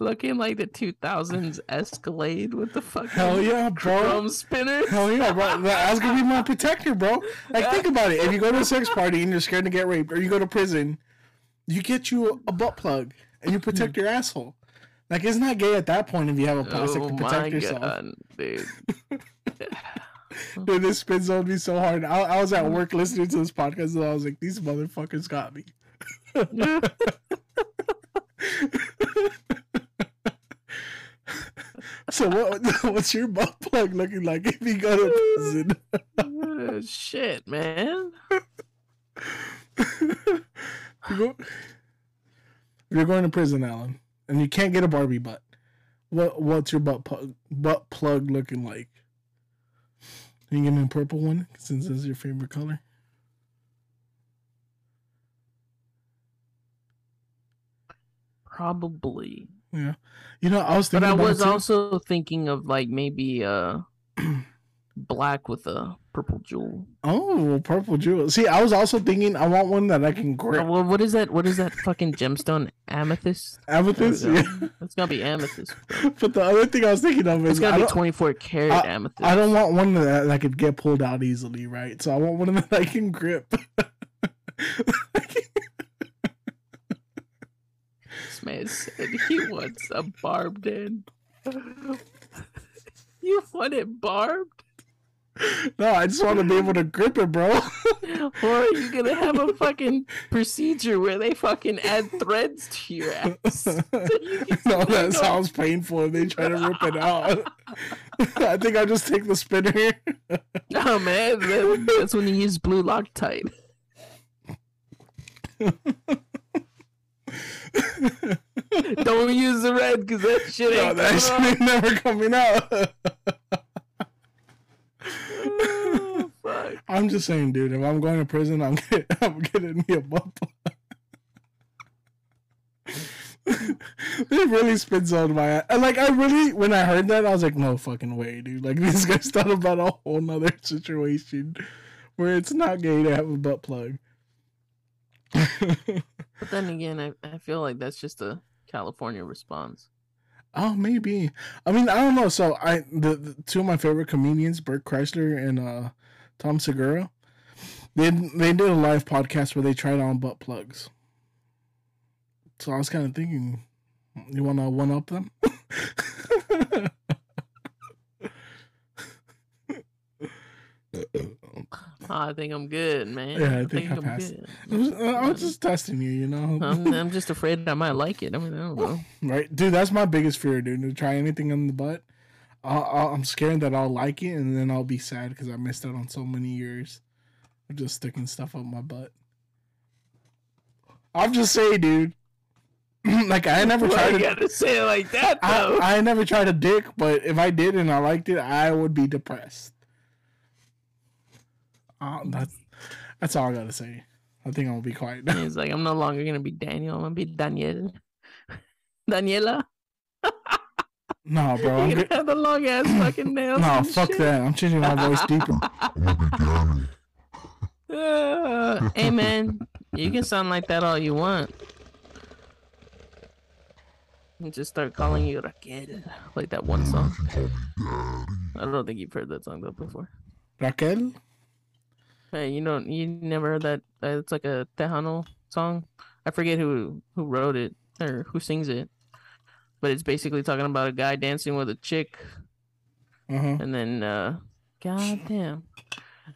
looking like the 2000s Escalade with the fucking Hell yeah, bro. drum spinner? Hell yeah, bro. That's gonna be my protector, bro. Like, think about it. If you go to a sex party and you're scared to get raped, or you go to prison, you get you a butt plug and you protect your asshole. Like, it's not that gay at that point if you have a plastic Oh to my protect yourself. god, dude. Dude, this spin zoned me so hard. I, I was at work listening to this podcast and I was like, these motherfuckers got me. So what? What's your butt plug looking like if you go to prison? Uh, Shit, man. You go- you're going to prison, Alan, and you can't get a Barbie butt, what what's your butt plug butt plug looking like? Can You give me a purple one since this is your favorite color. Probably. Yeah, you know I was But. I was it also thinking of like maybe uh black with a purple jewel. oh purple jewel. See, I was also thinking I want one that I can grip. well, what is that? What is that fucking gemstone? Amethyst? Amethyst. go. Yeah. It's gonna be amethyst. bro. But the other thing I was thinking of It's is gotta be 24 karat I- amethyst. I don't want one that, that could get pulled out easily, right? So I want one that I can grip. This man said he wants a barbed end. you want it barbed? No, I just want to be able to grip it, bro. Or are you gonna have a fucking procedure where they fucking add threads to your ass? So you no, that sounds painful if they try to rip it out. I think I'll just take the spinner. No oh, man, that's when you use blue Loctite. Don't use the red because that shit no, that shit ain't never coming out. Oh, fuck. I'm just saying, dude. If I'm going to prison, I'm getting, I'm getting me a butt plug. They're really spin zoned my ass. And like I really when I heard that I was like, no fucking way, dude. Like this guy's thought about a whole nother situation where it's not gay to have a butt plug. But then again, I, I feel like that's just a California response. Oh, maybe. I mean, I don't know. So I the, the two of my favorite comedians, Bert Kreischer and uh Tom Segura, they they did a live podcast where they tried on butt plugs. So I was kind of thinking, you want to one up them? I think I'm good, man. Yeah, I think I passed. I was, I was just testing you, you know. I'm, I'm just afraid I might like it. I mean, I don't know. right, dude. That's my biggest fear, dude. To try anything on the butt. I'll, I'll, I'm scared that I'll like it and then I'll be sad because I missed out on so many years of just sticking stuff up my butt. I'm just saying, dude. like I never tried you to. gotta say it like that, though? I, I never tried a dick, but if I did and I liked it, I would be depressed. Uh, that's that's all I gotta say. I think I'm gonna be quiet now. He's like, I'm no longer gonna be Daniel. I'm gonna be Daniel. Daniela. No, bro. I'm You're gonna have the long ass fucking nails. No, fuck shit. that. I'm changing my voice deeper. Uh, hey man, you can sound like that all you want. And just start calling you Raquel, like that one song. I don't think you've heard that song though before. Raquel? Hey, you know, you never heard that? Uh, it's like a Tejano song. I forget who who wrote it or who sings it, but it's basically talking about a guy dancing with a chick, Uh-huh. and then uh, goddamn,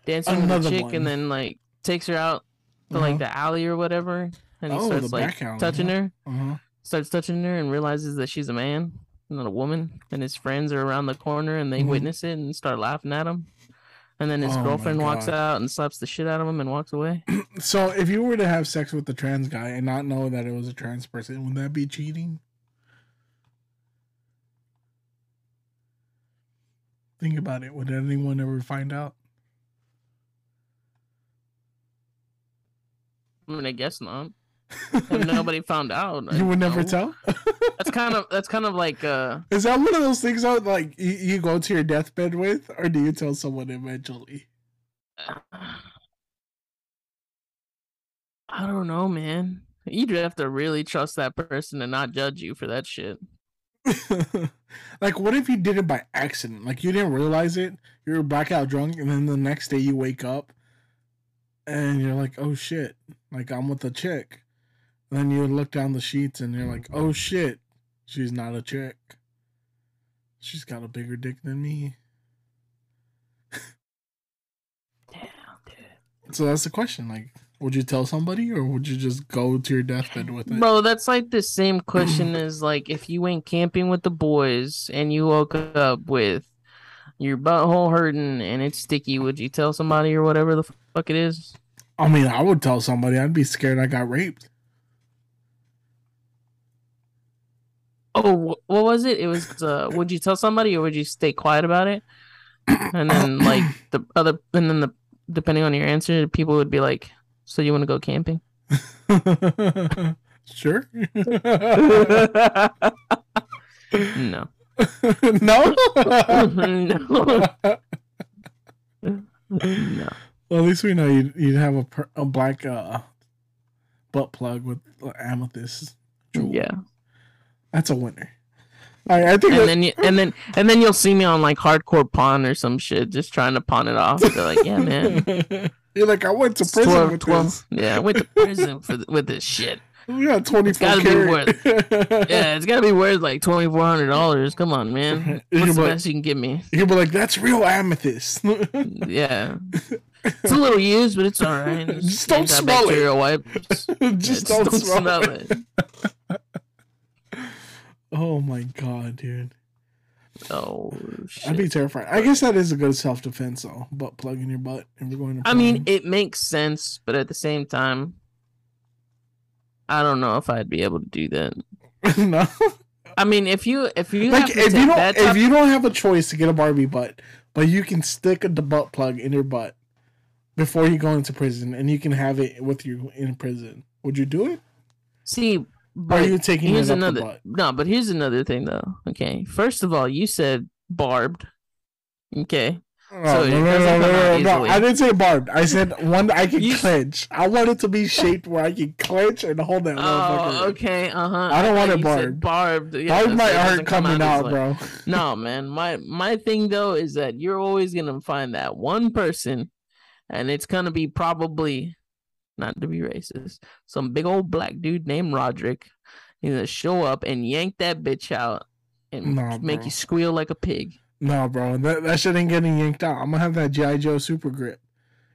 dancing with a chick, one. and then like takes her out to Uh-huh. like the alley or whatever, and he Oh, starts like touching her, Uh-huh. starts touching her, and realizes that she's a man, not a woman, and his friends are around the corner and they Mhm. witness it and start laughing at him. And then his Oh girlfriend walks out and slaps the shit out of him and walks away. So if you were to have sex with the trans guy and not know that it was a trans person, would that be cheating? Think about it. Would anyone ever find out? I mean, I guess not. If nobody found out. You would never tell? That's kind of that's kind of like uh Is that one of those things out like you, you go to your deathbed with, or do you tell someone eventually? I don't know, man. You'd have to really trust that person and not judge you for that shit. like, what if you did it by accident? Like, you didn't realize it, you were blackout drunk, and then the next day you wake up and you're like, oh shit, like I'm with a chick. And then you look down the sheets and you're like, oh shit, she's not a chick. She's got a bigger dick than me. Damn, dude. So that's the question. Like, would you tell somebody or would you just go to your deathbed with it? Bro, that's like the same question as like if you went camping with the boys and you woke up with your butthole hurting and it's sticky, would you tell somebody or whatever the fuck it is? I mean, I would tell somebody. I'd be scared I got raped. Oh, what was it? It was uh would you tell somebody or would you stay quiet about it? And then like the other and then the depending on your answer, people would be like, "So you want to go camping?" sure. no. no. no. no. Well, at least we know you'd, you'd have a per, a black uh, butt plug with amethyst. jewel. Yeah. That's a winner. All right, I think. And then you and then and then you'll see me on like hardcore pawn or some shit just trying to pawn it off. They're like, "Yeah, man." You're like, I went to prison 12 with 12 this. Yeah, I went to prison for th- with this shit. We got twenty four gotta be carat. Yeah, it's gotta be worth like twenty four hundred dollars. Come on, man. What's the can be- best you can give me? You'll be like, that's real amethyst. Yeah. It's a little used, but it's all right. Just don't smell it. antibacterial wipes. Yeah, just, don't, smell, it. it. Oh my god, dude. Oh shit. I'd be terrified. I guess that is a good self defense though. Butt plug in your butt if you're going to. I mean, it makes sense, but at the same time, I don't know if I'd be able to do that. no. I mean, if you if you Like have if you don't if you don't have a choice to get a Barbie butt, but you can stick the butt plug in your butt before you go into prison, and you can have it with you in prison. Would you do it? see, Or are you taking here's it up the another no, but here's another thing though. Okay, first of all, you said barbed. Okay, Oh, So no, no, no, no, no. I didn't say barbed. I said one I can You- clench. I want it to be shaped where I can clench and hold that motherfucker. Oh, okay, uh huh. I don't want it Barbed. barbed. Yeah, Barbed might hurt coming out, as bro. no, man. My my thing though is that you're always gonna find that one person, and it's gonna be probably not to be racist, some big old black dude named Roderick. He's gonna show up and yank that bitch out and Nah, make bro. you squeal like a pig. No, bro, that, that shit ain't getting yanked out. I'm gonna have that GI Joe super grip.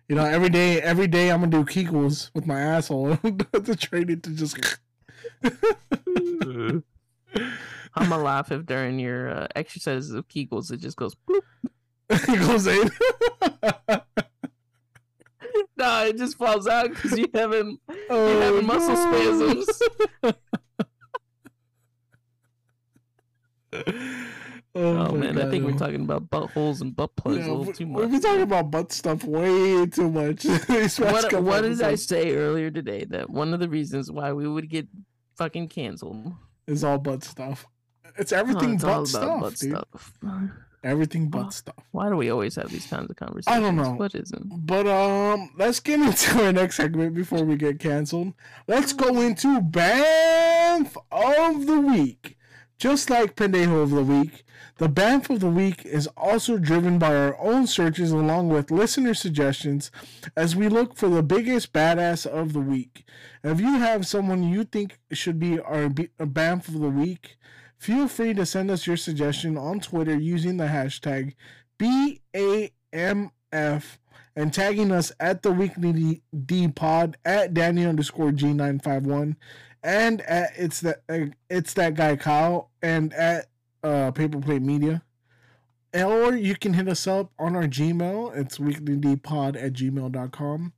You know, every day, every day, I'm gonna do Kegels with my asshole to train it to just. I'm gonna laugh if during your uh, exercises of Kegels it just goes. bloop. it goes in. No, it just falls out because you haven't you Oh, having muscle spasms. oh, Oh my man, I think we're talking about buttholes and butt plugs Yeah, a little we- too We've been talking about butt stuff way too much. what what did I say earlier today? That one of the reasons why we would get fucking canceled. is all butt stuff. It's Oh, everything it's butt all stuff, about butt dude. stuff. Everything but Oh. stuff. Why do we always have these kinds of conversations? I don't know. What isn't? But um, let's get into our next segment before we get canceled. Let's go into BAMF of the Week. Just like Pendejo of the Week, the BAMF of the Week is also driven by our own searches along with listener suggestions as we look for the biggest badass of the week. If you have someone you think should be our BAMF of the Week, feel free to send us your suggestion on Twitter using the hashtag BAMF and tagging us at the weekly D, pod at Danny underscore G951 and at it's that uh, it's that guy Kyle and at uh paper plate media. Or you can hit us up on our Gmail. It's weeklydpod at gmail.com.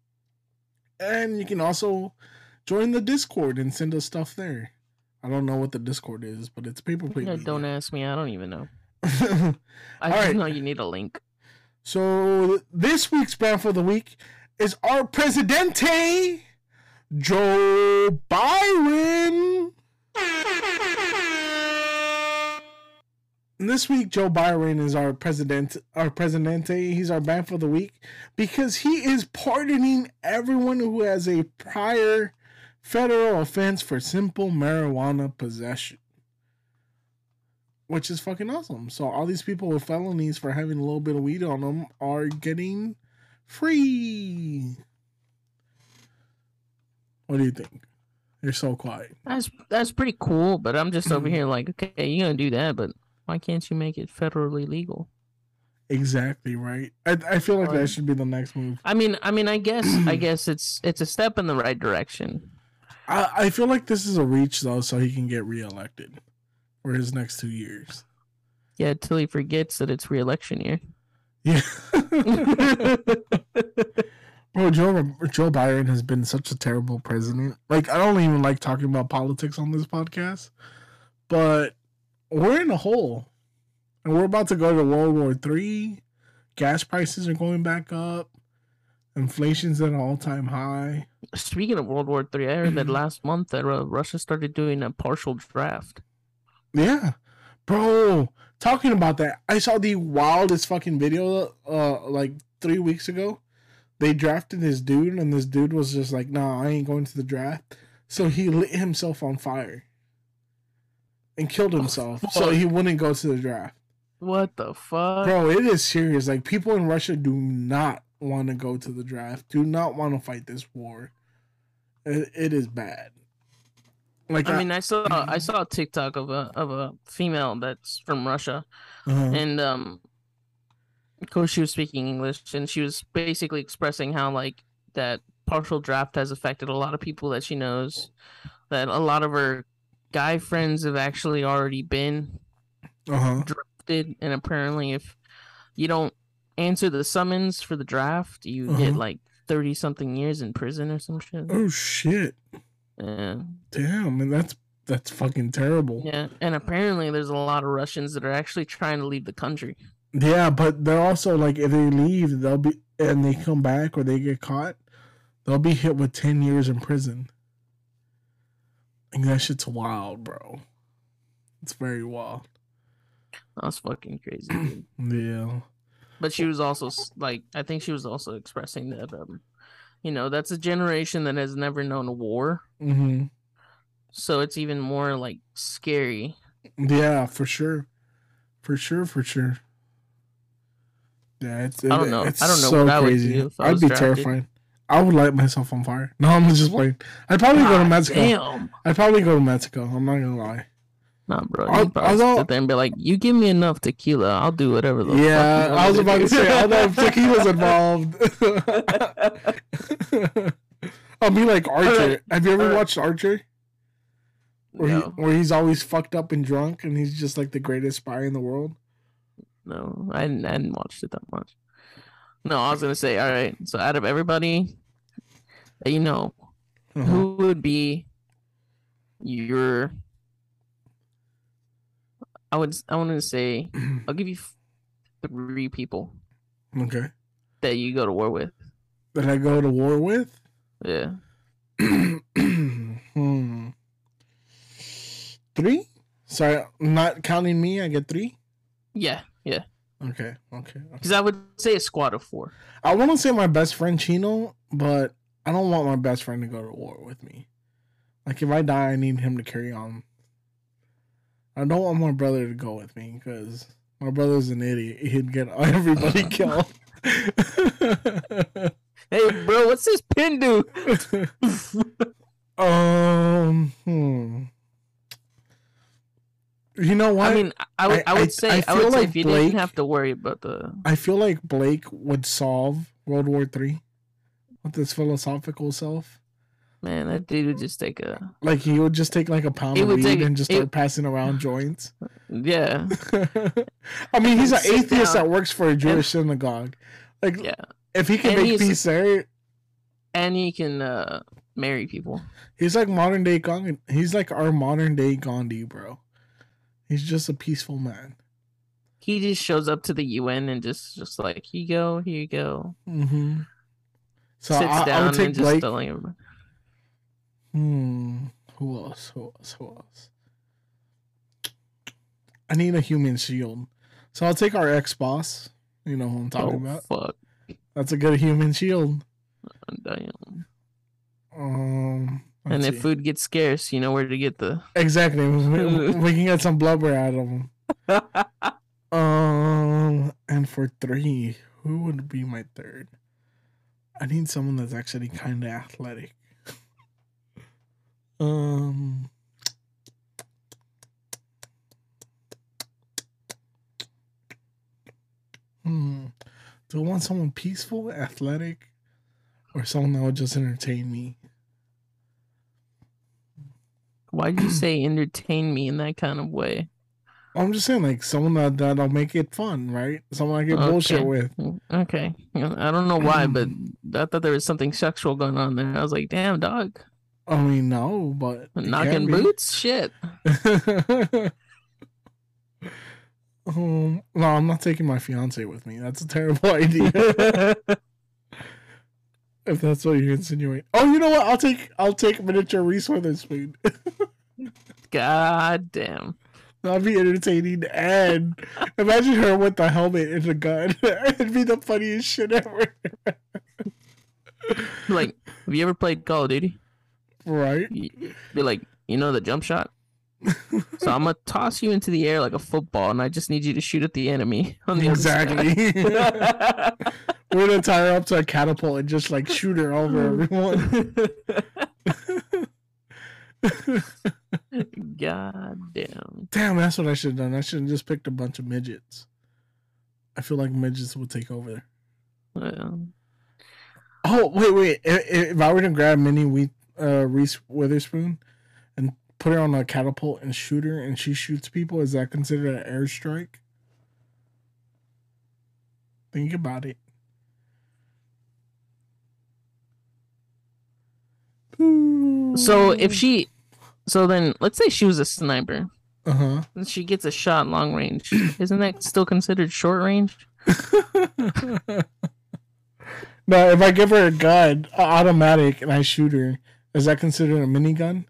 And you can also join the Discord and send us stuff there. I don't know what the Discord is, but it's paper plate Yeah, media. don't ask me. I don't even know. I right. know you need a link. So this week's BAMF for the week is our Presidente, Joe Biden. And this week, Joe Biden is our president, our presidente. He's our BAMF for the week because he is pardoning everyone who has a prior federal offense for simple marijuana possession which is fucking awesome. So all these people with felonies for having a little bit of weed on them are getting free. What do you think? You're so quiet. That's that's pretty cool, but I'm just Mm-hmm. over here like, okay, you're gonna do that, but why can't you make it federally legal? Exactly right. I, I feel like that should be the next move. I mean, I mean, I guess, I guess it's it's a step in the right direction. I, I feel like this is a reach though, so he can get reelected for his next two years. Yeah, till he forgets that it's re-election year. Yeah. Bro, Joe Joe Biden has been such a terrible president. Like I don't even like talking about politics on this podcast, but we're in a hole, and we're about to go to World War Three. Gas prices are going back up. Inflation's at an all-time high. Speaking of World War Three, I heard that last month that uh, Russia started doing a partial draft. Yeah, bro. Talking about that, I saw the wildest fucking video. Uh, like three weeks ago, they drafted this dude, and this dude was just like, "Nah, I ain't going to the draft." So he lit himself on fire and killed himself, so he wouldn't go to the draft. What the fuck? Bro, it is serious. Like people in Russia do not want to go to the draft. Do not want to fight this war. It, it is bad. Like I mean, I saw I saw a TikTok of a of a female that's from Russia, uh-huh. and um, of course she was speaking English, and she was basically expressing how like that partial draft has affected a lot of people that she knows, that a lot of her guy friends have actually already been uh-huh. drafted, and apparently if you don't answer the summons for the draft, you Uh-huh. get like thirty something years in prison or some shit. Oh shit. Yeah. Damn, and that's that's fucking terrible. Yeah. And apparently there's a lot of Russians that are actually trying to leave the country. Yeah, but they're also like if they leave, they'll be and they come back or they get caught, they'll be hit with ten years in prison. And that shit's wild, bro. It's very wild. That's fucking crazy. Dude. Yeah. But she was also like, I think she was also expressing that, um, you know, that's a generation that has never known a war, hmm so it's even more like scary. Yeah, for sure. For sure, for sure. Yeah, it's I don't know. It's I don't know so what I would crazy. do I I'd was be drafted. terrified. I would light myself on fire. No, I'm just playing. I'd probably go to Mexico. Damn. I'd probably go to Mexico. I'm not gonna lie. Nah, bro. Probably although- sit there and be like, "You give me enough tequila, I'll do whatever." The yeah, I was about to do." say. I don't know if tequila's involved. I'll be like Archer. Alright. Have you ever Alright. watched Archer? Where no, he, where he's always fucked up and drunk, and he's just like the greatest spy in the world. no, I hadn't, I hadn't watched it that much. No, I was gonna say, all right. So out of everybody that you know, Uh-huh. who would be your? I would. I want to say, I'll give you three people Okay. that you go to war with. That I go to war with? Yeah. hmm. Three? Sorry, not counting me, I get three? Yeah. Yeah. Okay, okay. okay. Because I would say a squad of four. I want to say my best friend Chino, but I don't want my best friend to go to war with me. Like, if I die, I need him to carry on. I don't want my brother to go with me because my brother's an idiot. He'd get everybody killed. Hey, bro, what's this pin do? um, hmm. You know what? I mean, I- I would, I- I, would say, I I, would feel say like if you Blake- didn't have to worry about the, I feel like Blake would solve World War Three with his philosophical self. Man, that dude would just take a, Like he would just take like a pound of weed take- and just it- start passing around joints. yeah, I mean, he's an atheist down that works for a Jewish synagogue. Like, yeah, if he can And make peace there, and he can uh marry people. he's like modern day Gandhi. He's like our modern day Gandhi, bro. He's just a peaceful man. He just shows up to the UN and just, just like, here you go, here you go. Mm-hmm. So Sits I, I down would take and just Blake. Hmm. Who else? Who else? Who else? I need a human shield. So I'll take our ex boss. You know who I'm talking Oh, about. fuck. That's a good human shield. Damn. Um. And if see. food gets scarce, you know where to get the. exactly, we, we can get some blubber out of them. Um. And for three, who would be my third? I need someone that's actually kind of athletic. Um. Hmm. Do I want someone peaceful, athletic, or someone that would just entertain me? Why do you say entertain me in that kind of way? I'm just saying, like someone that that'll make it fun, right? Someone I can Okay. bullshit with. Okay. I don't know why, but I thought there was something sexual going on there. I was like, damn, dog. I mean, no, but Knocking boots? Shit. um, no, I'm not taking my fiance with me. That's a terrible idea. if that's what you're insinuating. Oh, you know what? I'll take I'll take miniature Reese Witherspoon. God damn. That'd be entertaining. And imagine her with the helmet and the gun. It'd be the funniest shit ever. Like, have you ever played Call of Duty? Right? Be like, you know the jump shot? So I'm gonna toss you into the air like a football, and I just need you to shoot at the enemy. On the. Exactly. We're gonna tie her up to a catapult and just like shoot her over everyone. God damn. Damn, that's what I should have done. I should have just picked a bunch of midgets. I feel like midgets would take over. Yeah. Oh wait, wait. If, if I were to grab mini, Wheat, uh, Reese Witherspoon and put her on a catapult and shoot her, and she shoots people, is that considered an airstrike? Think about it. So if she, so then let's say she was a sniper, uh huh. and she gets a shot long range. Isn't that still considered short range? now, if I give her a gun, automatic, and I shoot her, is that considered a minigun?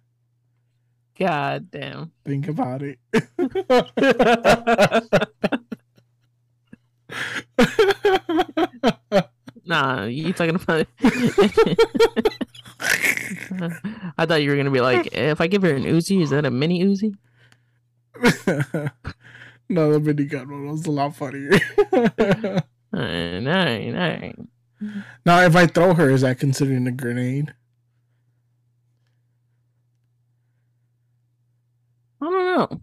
God damn. Think about it. Nah, you talking about I thought you were gonna be like, if I give her an Uzi, is that a mini Uzi? no, the minigun one was a lot funnier. Alright, alright, alright. now, if I throw her, is that considered a grenade? I don't know.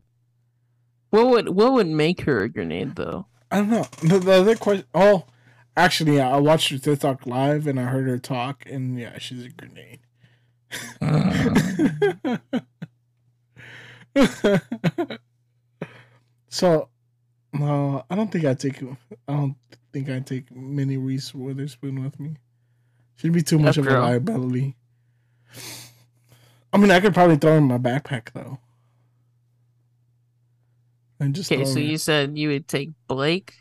What would what would make her a grenade though? I don't know. The, the other question. Oh, actually, yeah, I watched her TikTok live and I heard her talk, and yeah, she's a grenade. so, no, I don't think I take. I don't think I take Minnie Reese Witherspoon with me. She'd be too much That of a liability. I mean, I could probably throw her in my backpack though, just Okay, so you said you would take Blake.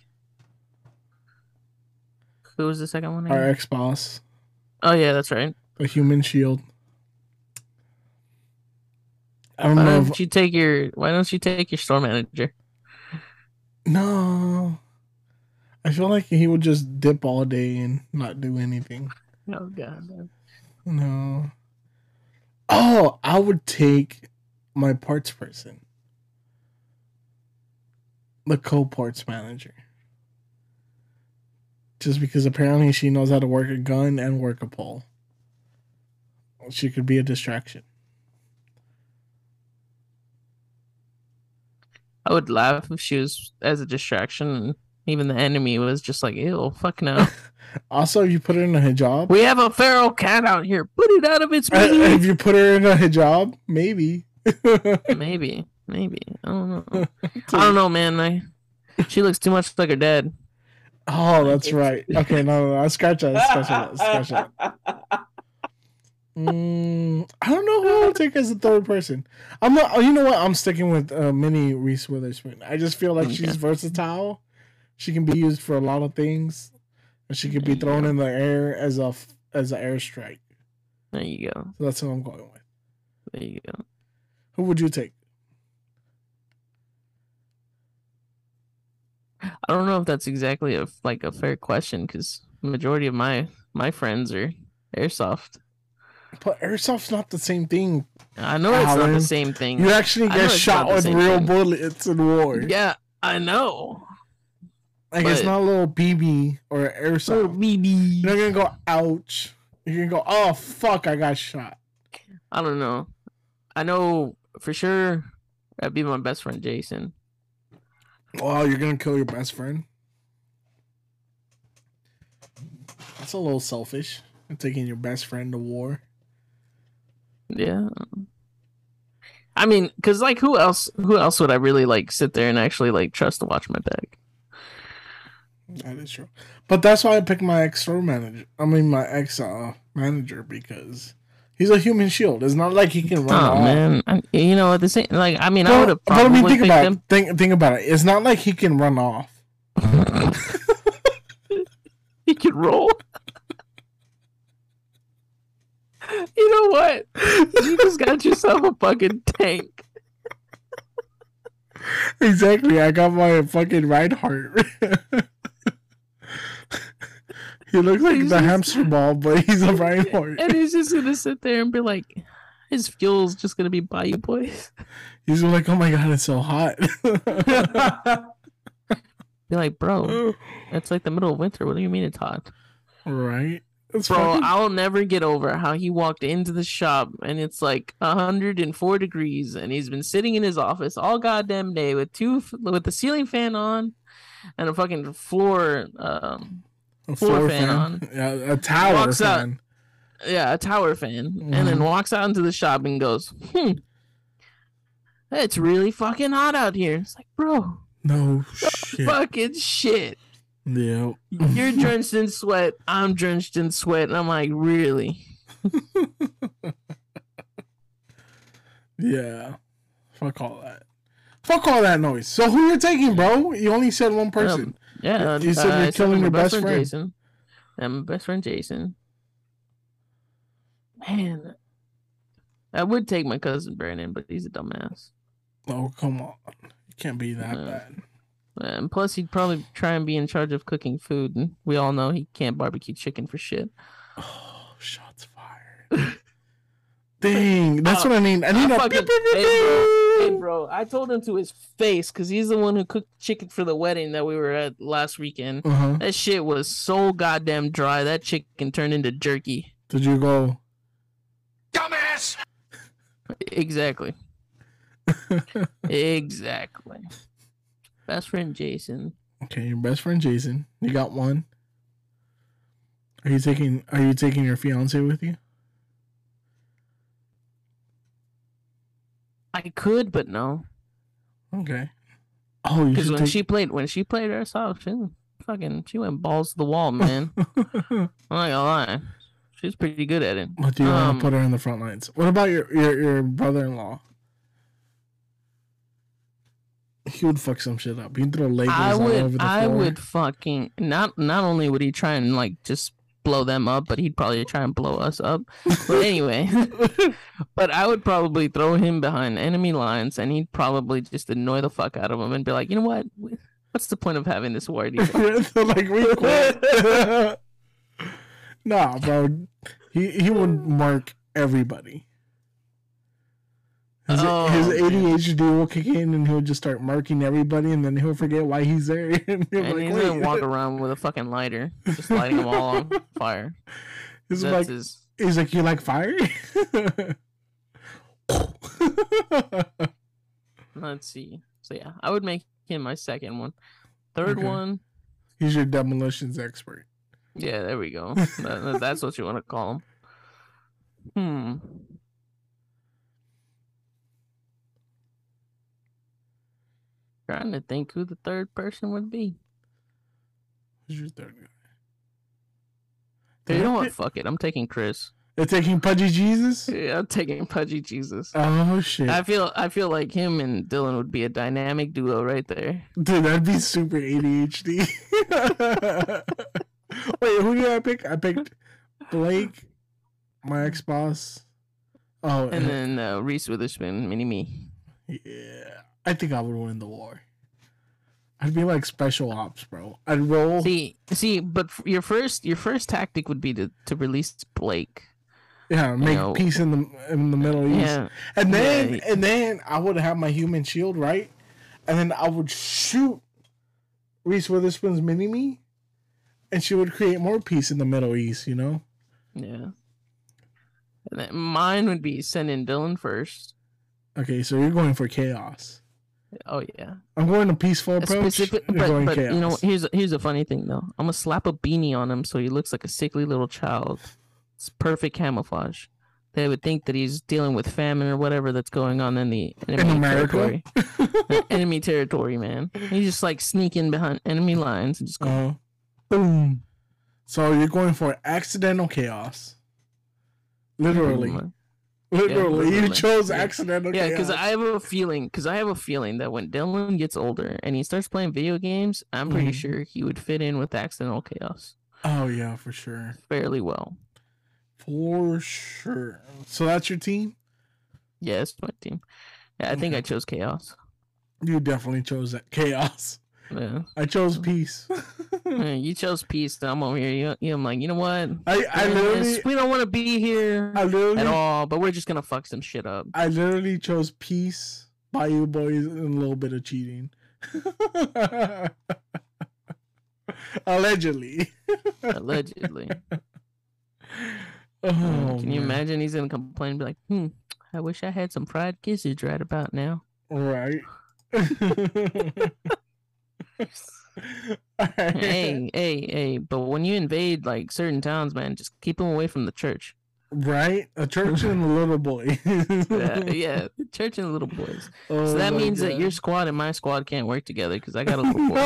Who was the second one? our ex boss, Oh yeah, that's right. the human shield. I don't Why know. don't If, you take your Why don't you take your store manager? no, I feel like he would just dip all day and not do anything. Oh god. No. Oh, I would take my parts person, the co-parts manager, just because apparently she knows how to work a gun and work a pole. She could be a distraction. I would laugh if she was as a distraction and even the enemy was just like, ew, fuck no. Also, if you put her in a hijab, we have a feral cat out here. Put it out of its Uh, misery. if you put her in a hijab, maybe. maybe. Maybe. I don't know. I don't know, man. I she looks too much like her dad. Oh, that's right. Okay, no, no, no. I Scratch that. Scratch that. Scratch that. Mm, I don't know who I'll take as a third person. I'm not. Oh, you know what? I'm sticking with uh, Minnie Reese Witherspoon. I just feel like she's versatile. She can be used for a lot of things, and she could be thrown in the air as a as an airstrike. There you go. So that's who I'm going with. There you go. Who would you take? I don't know if that's exactly a like a fair question because majority of my my friends are airsoft. But airsoft's not the same thing. I know it's not the same thing. You actually get shot with real thing. bullets in war. Yeah, I know. like it's not a little BB or airsoft. So BB. You're gonna go ouch. You're gonna go, oh fuck, I got shot. I don't know. I know for sure that'd be my best friend Jason. Wow, you're gonna kill your best friend. That's a little selfish. Taking your best friend to war. Yeah. I mean, cause like who else? Who else would I really like sit there and actually like trust to watch my back? That is true. But that's why I picked my ex store manager. I mean my ex uh, manager because he's a human shield. It's not like he can run off. Oh off. man, I, you know at the same like I mean I would have but I probably mean think about him. it. Think think about it. It's not like he can run off. he could roll. you know what? You just got yourself a fucking tank. Exactly. I got my fucking Reinhardt. he looks like He's the just- hamster ball, but he's a Reinhardt. And he's just gonna sit there and be like, his fuel's just gonna be Bayou Boys. He's like, oh my god, it's so hot. Be like, bro, it's like the middle of winter. What do you mean it's hot? right? It's Bro, fucking- I'll never get over how he walked into the shop and it's like 104 degrees and he's been sitting in his office all goddamn day with two with the ceiling fan on and a fucking floor um a floor fan on. Yeah, a tower Walks out. fan. yeah, a tower fan and then Mhm. walks out into the shop and goes, "Hmm. It's really fucking hot out here." It's like, "Bro, No shit. fucking shit. Yeah. You're drenched in sweat. I'm drenched in sweat." And I'm like, "Really?" Yeah. Fuck all that. Fuck all that noise. So who you taking, bro? You only said one person. Yeah, You said uh, you're killing your best friend. Jason. And my best friend Jason. Man, I would take my cousin Brandon, but he's a dumbass. Oh come on, it can't be that No. bad. And plus, he'd probably try and be in charge of cooking food, and we all know he can't barbecue chicken for shit. Oh, shots fired. Dang, that's Uh, what I mean. I need I a fucking- hey, bro, hey, beep. bro, I told him to his face because he's the one who cooked chicken for the wedding that we were at last weekend. Uh-huh. That shit was so goddamn dry. That chicken turned into jerky. Did you go? Dumbass! Exactly. exactly. Best friend Jason. Okay, your best friend Jason. You got one. Are you taking? Are you taking your fiance with you? I could, but no, Okay. Oh, because when take. she played, when she played herself, she fucking she went balls to the wall, man. I'm not gonna lie, she's pretty good at it. But do you want Um, to put her in the front lines? What about your your, your brother-in-law? He would fuck some shit up. He'd throw Legos I all over would, the I floor. would fucking not. Not only would he try and like just blow them up, but he'd probably try and blow us up. But anyway, but I would probably throw him behind enemy lines, and he'd probably just annoy the fuck out of him and be like, you know what? What's the point of having this war? think?" like we quit. nah, bro. He he would mark everybody. His, Oh, his man. ADHD will kick in, and he'll just start marking everybody, and then he'll forget why he's there. and he'll and be he's gonna walk around with a fucking lighter, just lighting them all on fire. He's That's like, his. he's like, you like fire? Let's see. So yeah, I would make him my second one. Third Okay. one, he's your demolitions expert. yeah, there we go. That- that's what you want to call him. Hmm. Trying to think who the third person would be. Who's your third guy? You know what? Fuck it. I'm taking Chris. They're taking Pudgy Jesus. Yeah, I'm taking Pudgy Jesus. Oh shit, I feel I feel like him and Dylan would be a dynamic duo right there. dude, that'd be super ADHD. Wait, who did I pick? I picked Blake, my ex boss. Oh, And then uh, Reese Witherspoon, mini me. yeah, I think I would win the war. I'd be like special ops, bro. I'd roll. See, see, but f- your first your first tactic would be to, to release Blake. yeah, make know- peace in the in the Middle East. Yeah, And then Yeah. and then I would have my human shield, right? And then I would shoot Reese Witherspoon's mini me, and she would create more peace in the Middle East, you know? yeah. And then mine would be sending Dylan first. Okay, so you're going for chaos. Oh yeah, I'm going to peaceful approach. Specific, but but you know here's here's a funny thing though. I'm gonna slap a beanie on him so he looks like a sickly little child. It's perfect camouflage. They would think that he's dealing with famine or whatever that's going on in the enemy America? territory. enemy territory, man. He's just like sneaking behind enemy lines and just going Uh, boom. so you're going for accidental chaos. Literally. Boom. Literally. You literally. chose Yeah. accidental Yeah, because I have a feeling. Because I have a feeling that when Dylan gets older and he starts playing video games, I'm pretty Mhm. sure he would fit in with accidental chaos Oh, yeah, for sure. fairly well. For sure. So that's your team? Yeah, it's my team. Yeah, I think I chose chaos. You definitely chose that chaos. Yeah. I chose peace. Yeah, you chose peace. I'm over here. You, you, I'm like, you know what? I, I literally we don't want to be here I literally at all, but we're just gonna fuck some shit up. I literally chose peace, Bayou Boys, and a little bit of cheating. Allegedly. Allegedly. Oh, Can you man. imagine? He's gonna complain and be like, "Hmm, I wish I had some fried gizzards right about now." Right. Hey, hey, hey! But when you invade like certain towns, man, just keep them away from the church. Right? A church and a little boy. Yeah, yeah, church and little boys. Oh So that means that your squad and my squad can't work together because I got a little boy.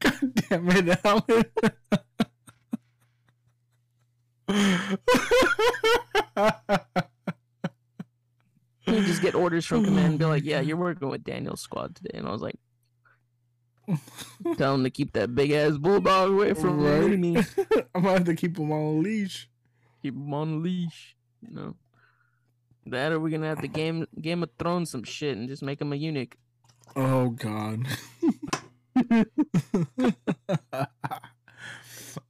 God damn it, Alan. You just get orders from command and be like, "Yeah, you're working with Daniel's squad today," and I was like, Tell him to keep that big ass bulldog away from Right. me. I'm gonna have to keep him on a leash. Keep him on a leash. You know. That or we're gonna have to game Game of Thrones some shit and just make him a eunuch. Oh God.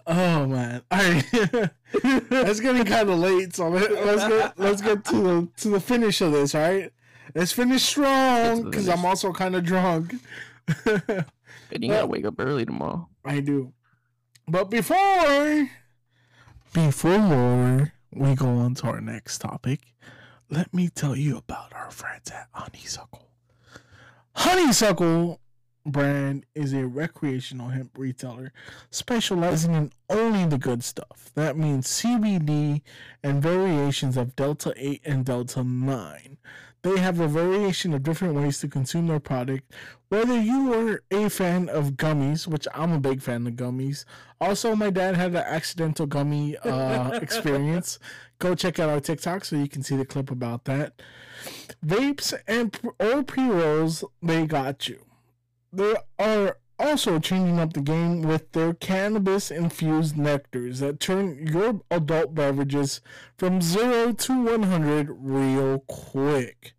oh man. All right. It's getting kind of late, so let, let's get let's get to the to the finish of this. All right. Let's finish strong because. I'm also kind of drunk. And you gotta wake up early tomorrow. I do. But before before we go on to our next topic, let me tell you about our friends at Honeysuckle. Honeysuckle brand is a recreational hemp retailer specializing in only the good stuff. That means CBD and variations of Delta 8 and Delta 9. They have a variation of different ways to consume their product. Whether you are a fan of gummies, which I'm a big fan of gummies. Also, my dad had an accidental gummy uh, experience. Go check out our TikTok so you can see the clip about that. Vapes and or pre rolls, they got you. They are also changing up the game with their cannabis infused nectars that turn your adult beverages from 0 to 100 real quick.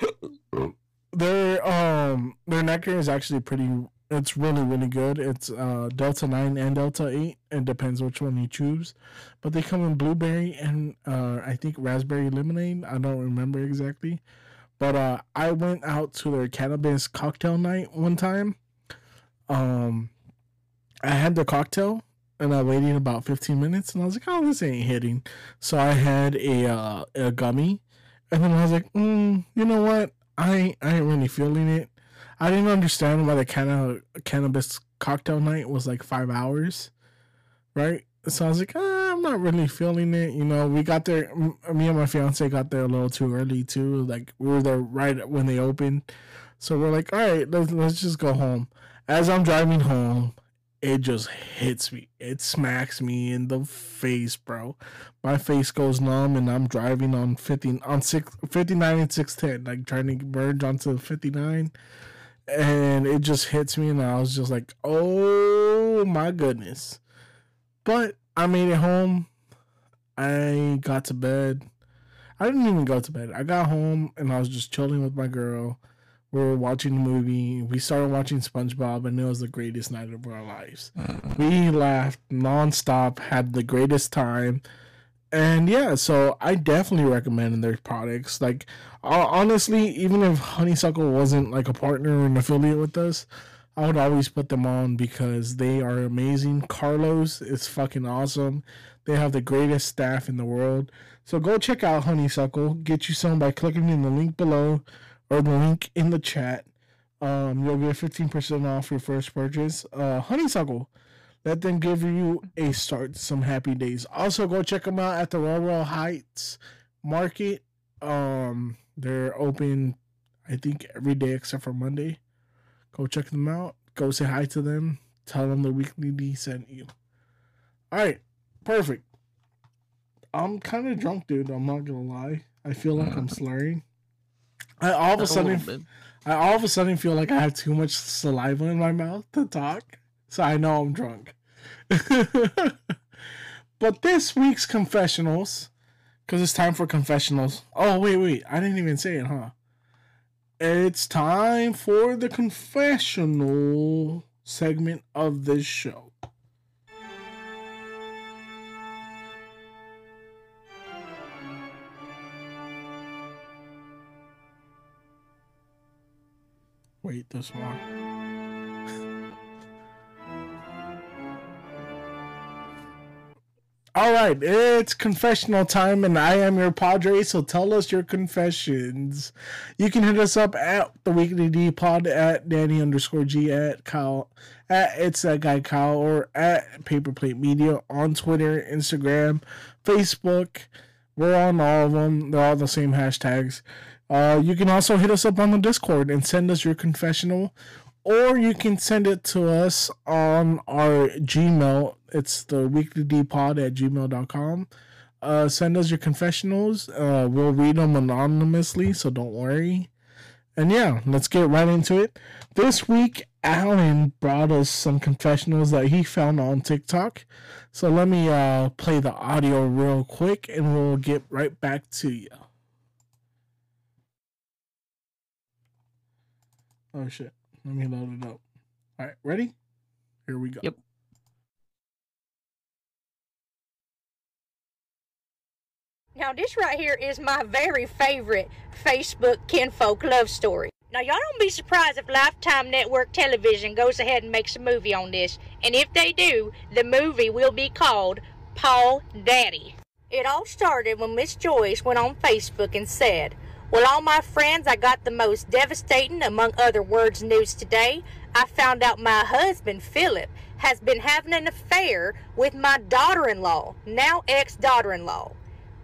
their um their nectar is actually pretty it's really really good. It's uh Delta 9 and Delta 8. It depends which one you choose. But they come in blueberry and uh I think raspberry lemonade. I don't remember exactly. But uh, I went out to their cannabis cocktail night one time. Um, I had the cocktail and I waited about 15 minutes and I was like, oh, this ain't hitting. So I had a uh, a gummy and then I was like, mm, you know what? I ain't, I ain't really feeling it. I didn't understand why the canna- cannabis cocktail night was like five hours, right? So I was like, ah, I'm not really feeling it. You know, we got there. Me and my fiance got there a little too early too. Like we were there right when they opened, so we're like, all right, let's let's just go home. As I'm driving home, it just hits me. It smacks me in the face, bro. My face goes numb, and I'm driving on 50 on six, 59 and six ten, like trying to merge onto 59, and it just hits me, and I was just like, oh my goodness. But I made it home. I got to bed. I didn't even go to bed. I got home and I was just chilling with my girl. We were watching a movie. We started watching SpongeBob, and it was the greatest night of our lives. We laughed nonstop, had the greatest time. And yeah, so I definitely recommend their products. Like, uh, honestly, even if Honeysuckle wasn't like a partner or an affiliate with us, I would always put them on because they are amazing. Carlos is fucking awesome. They have the greatest staff in the world. So go check out Honeysuckle. Get you some by clicking in the link below or the link in the chat. Um, you'll get 15% off your first purchase. Uh, Honeysuckle. Let them give you a start some happy days. Also, go check them out at the Royal Heights Market. Um, they're open, I think, every day except for Monday. Go check them out. Go say hi to them. Tell them the weekly D sent you. All right, perfect. I'm kind of drunk, dude. I'm not gonna lie. I feel like I'm slurring. I all of a A sudden. I all of a sudden feel like I have too much saliva in my mouth to talk, so I know I'm drunk. but this week's confessionals, because it's time for confessionals. Oh wait, wait, I didn't even say it, huh? It's time for the confessional segment of this show. Wait, this one. All right, it's confessional time, and I am your Padre. So tell us your confessions. You can hit us up at the Weekly D Pod at Danny underscore G at Kyle at it's that guy Kyle or at Paperplate Media on Twitter, Instagram, Facebook. We're on all of them. They're all the same hashtags. Uh, you can also hit us up on the Discord and send us your confessional, or you can send it to us on our Gmail. It's the weeklydpod at gmail.com. Uh, send us your confessionals. Uh, we'll read them anonymously, so don't worry. And yeah, let's get right into it. This week, Alan brought us some confessionals that he found on TikTok. So let me uh, play the audio real quick and we'll get right back to you. Oh shit. Let me load it up. All right, ready? Here we go. Yep. Now, this right here is my very favorite Facebook kinfolk love story. Now, y'all don't be surprised if Lifetime Network Television goes ahead and makes a movie on this. And if they do, the movie will be called Paul Daddy. It all started when Miss Joyce went on Facebook and said, Well, all my friends, I got the most devastating, among other words, news today. I found out my husband, Philip, has been having an affair with my daughter in law, now ex daughter in law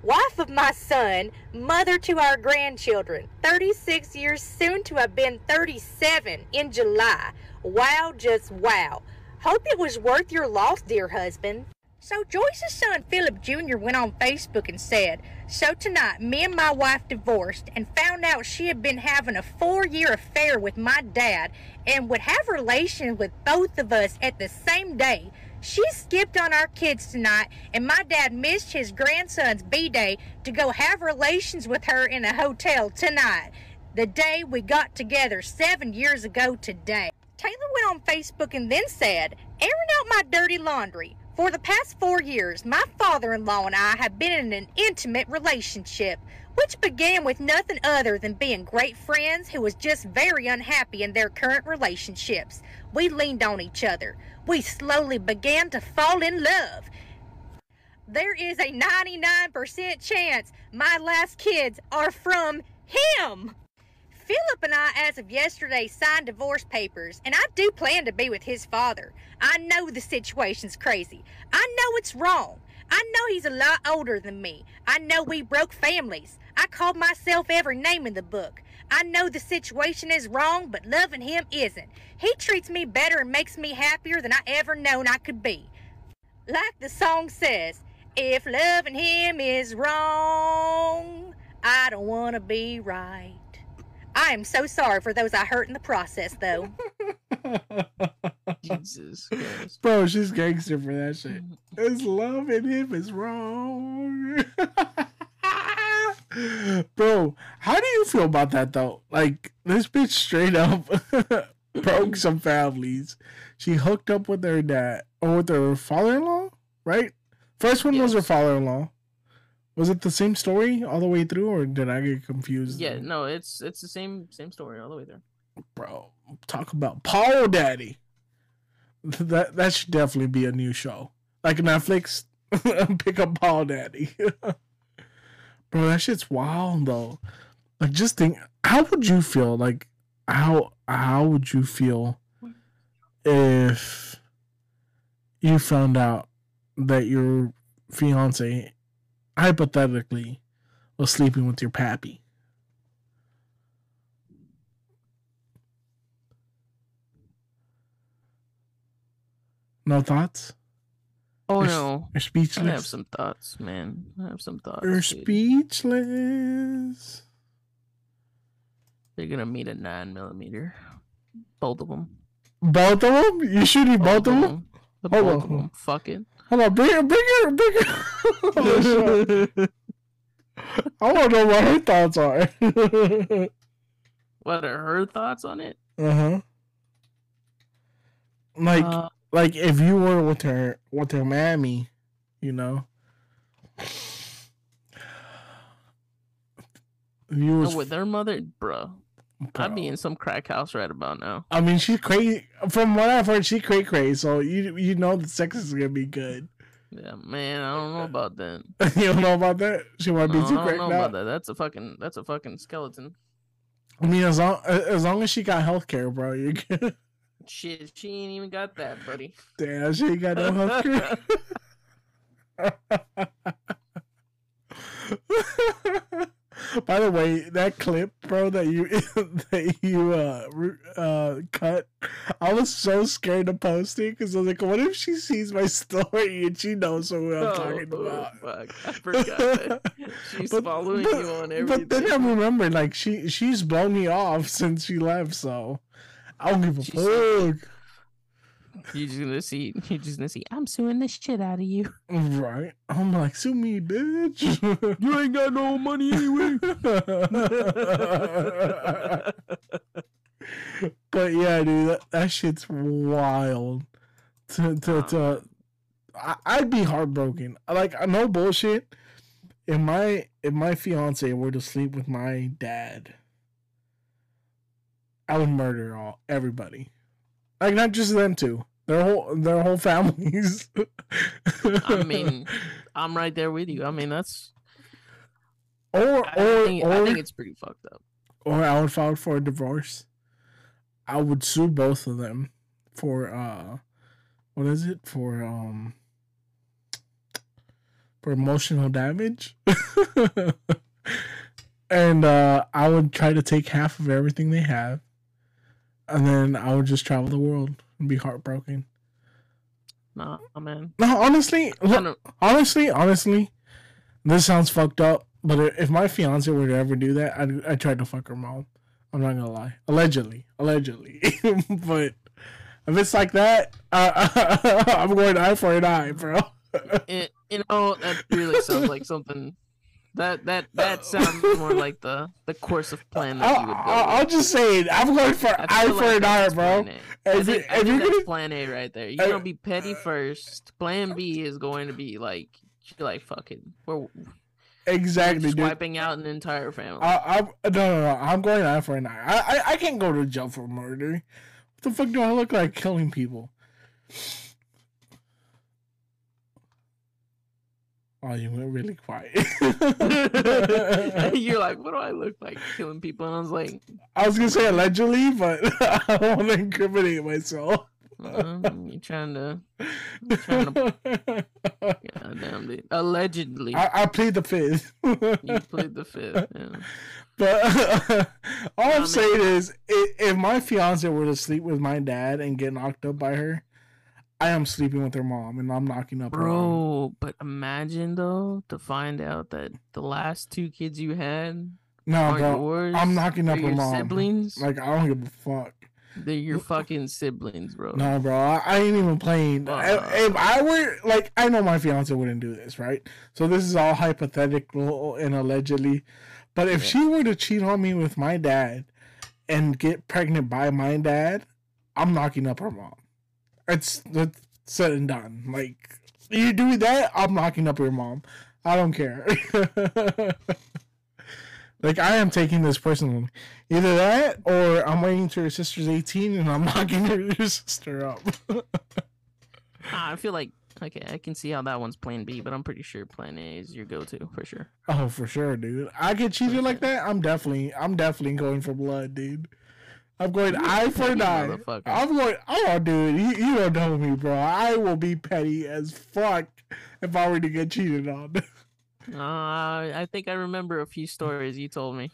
wife of my son, mother to our grandchildren, 36 years soon to have been 37 in July. Wow, just wow. Hope it was worth your loss, dear husband. So Joyce's son Philip Jr. went on Facebook and said, So tonight, me and my wife divorced and found out she had been having a four year affair with my dad and would have relations with both of us at the same day. She skipped on our kids tonight, and my dad missed his grandson's B day to go have relations with her in a hotel tonight, the day we got together seven years ago today. Taylor went on Facebook and then said, airing out my dirty laundry. For the past four years, my father in law and I have been in an intimate relationship, which began with nothing other than being great friends who was just very unhappy in their current relationships. We leaned on each other. We slowly began to fall in love. There is a 99% chance my last kids are from him. Philip and I, as of yesterday, signed divorce papers, and I do plan to be with his father. I know the situation's crazy. I know it's wrong. I know he's a lot older than me. I know we broke families. I called myself every name in the book. I know the situation is wrong, but loving him isn't. He treats me better and makes me happier than I ever known I could be. Like the song says, if loving him is wrong, I don't want to be right. I am so sorry for those I hurt in the process, though. Jesus Christ. Bro, she's gangster for that shit. It's loving him is wrong. Bro, how do you feel about that though? Like this bitch straight up broke some families. She hooked up with her dad or with her father-in-law, right? First one was her father-in-law. Was it the same story all the way through, or did I get confused? Yeah, no, it's it's the same same story all the way through. bro. Talk about Paul Daddy. That that should definitely be a new show, like Netflix. Pick up Paul Daddy, bro. That shit's wild though. Like, just think, how would you feel? Like, how how would you feel if you found out that your fiance, hypothetically, was sleeping with your pappy? No thoughts? Oh You're no. You're I have speechless. some thoughts, man. I have some thoughts. You're dude. speechless. They're gonna meet a nine millimeter. Both of them. Both of them? You shooting both of them? The Hold both of them. Fucking. Hold on, bring her, bring her, bring her. Oh. I want to know what her thoughts are. what are her thoughts on it? uh huh. Like, Uh, like if you were with her, with her mammy, you know. You was, with their mother, bro. I'd be in some crack house right about now. I mean, she's crazy. From what I've heard, she cray cray. So you you know the sex is gonna be good. Yeah, man, I don't know about that. you don't know about that? She might be No, I too don't know out. about that. That's a fucking that's a fucking skeleton. I mean, as long as long as she got health care, bro, you good. Shit, she ain't even got that, buddy. Damn, she ain't got no health care. By the way, that clip, bro, that you that you uh uh cut I was so scared to post it because I was like, what if she sees my story and she knows who I'm talking Oh, about? fuck. I forgot. She's following you on everything. But then I remember, like, she she's blown me off since she left, so I don't give a She's fuck. You're just gonna see. You're just gonna see. I'm suing the shit out of you. Right? I'm like, sue me, bitch. You ain't got no money anyway. but yeah, dude, that, that shit's wild. To to to, I, I'd be heartbroken. Like, no bullshit. If my if my fiance were to sleep with my dad, I would murder all everybody. Like, not just them two. Their whole their whole families. I mean, I'm right there with you. I mean, that's. or I, or think, or I think it's pretty fucked up. or I would file for a divorce. I would sue both of them for uh what is it? For um for emotional damage. and uh I would try to take half of everything they have. And then I would just travel the world and be heartbroken. Nah, man. No, honestly, I look, honestly, honestly, this sounds fucked up, but if my fiance were to ever do that, I'd, I'd try to fuck her mom. I'm not gonna lie. Allegedly. Allegedly. but if it's like that, uh, I'm going eye for an eye, bro. it, you know, that really sounds like something. That that that sounds more like the the course of plan that you would go. I'll. I'll just say it. I'm going for I eye feel for like an eye, bro. I If, think, you- I if you're gonna, plan A right there. Uh, You're gonna be petty first. Plan B is going to be like, you're like fucking, we're exactly, wiping out an entire family. I, I'm no, no, no. I'm going eye for an eye. I, I, I can't go to jail for murder. What the fuck do I look like killing people? Oh, you went really quiet. you're like, what do I look like killing people? And I was like, I was gonna say allegedly, but I don't want to incriminate myself. uh, you trying to, trying to, god damn dude. Allegedly, I, I plead the fifth. you played the fifth. Yeah. But all I'm saying is, if my fiance were to sleep with my dad and get knocked up by her, I am sleeping with her mom, and I'm knocking up her. Bro, but imagine though to find out that the last two kids you had No, bro, yours. I'm knocking up her mom. siblings. Like I don't give a fuck. they're your fucking siblings, bro. No, bro, I, I ain't even playing. Uh. if, if I were like, I know my fiance wouldn't do this, right? So this is all hypothetical and allegedly. But if she were to cheat on me with my dad and get pregnant by my dad, I'm knocking up her mom. It's that's said and done. Like you do that, I'm knocking up your mom. I don't care. like I am taking this personally. Either that, or I'm waiting till your sister's 18 and I'm knocking your, your sister up. Ah, I feel like okay, I can see how that one's plan B, but I'm pretty sure plan A is your go-to for sure. oh, for sure, dude. I get cheated like that. I'm definitely, I'm definitely going for blood, dude. I'm going eye for an eye. I'm going. Oh, dude, you, you don't know me, bro. I will be petty as fuck if I were to get cheated on. Uh, I think I remember a few stories you told me.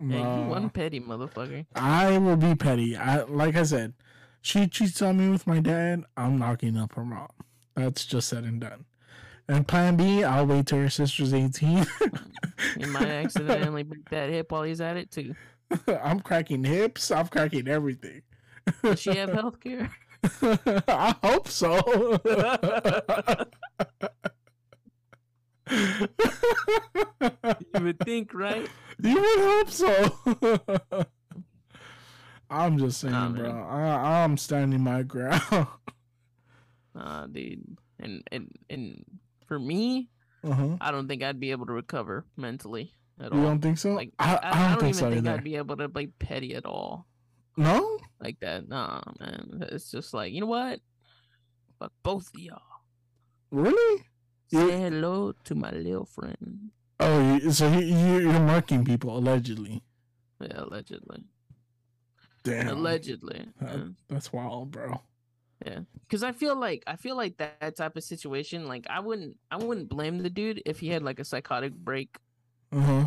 Hey, you No. one petty motherfucker. I will be petty. I like I said, she cheats on me with my dad. I'm knocking up her mom. That's just said and done. And plan B, I'll wait till her sister's 18. You might accidentally break that hip while he's at it too. I'm cracking hips. I'm cracking everything. Does she have health care? I hope so. you would think, right? you would hope so. I'm just saying, Nah, bro. man. I, I'm standing my ground. Nah, dude. And and and for me, uh-huh. I don't think I'd be able to recover mentally at You all. don't think so? Like I, I, I, I don't, don't, think even so think either. I'd be able to be petty at all No? like that. Nah, man. It's just like you know what? Fuck both of y'all. Really? Say hello to my little friend. Oh, so you, you, you're marking people allegedly. Yeah, allegedly. Damn. Allegedly. That- yeah. that's wild, bro. Yeah, because I feel like I feel like that type of situation, like I wouldn't I wouldn't blame the dude if he had like a psychotic break, Uh huh.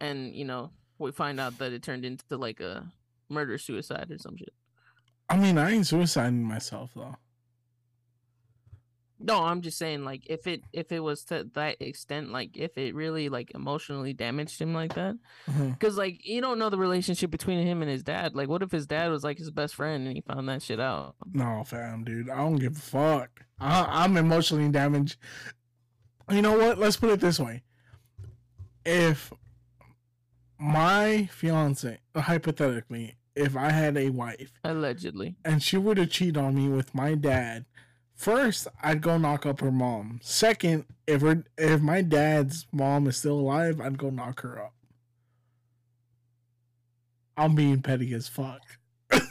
and you know we find out that it turned into like a murder suicide or some shit. I mean, I ain't suiciding myself though. No, I'm just saying, like, if it if it was to that extent, like, if it really like emotionally damaged him like that, because like you don't know the relationship between him and his dad. Like, what if his dad was like his best friend and he found that shit out? No, fam, dude. I don't give a fuck. I, I'm emotionally damaged. You know what? Let's put it this way. If my fiance, hypothetically, if I had a wife Allegedly, and she were to cheat on me with my dad, first I'd go knock up her mom. Second, if her if my dad's mom is still alive, I'd go knock her up. I'm being petty as fuck. hey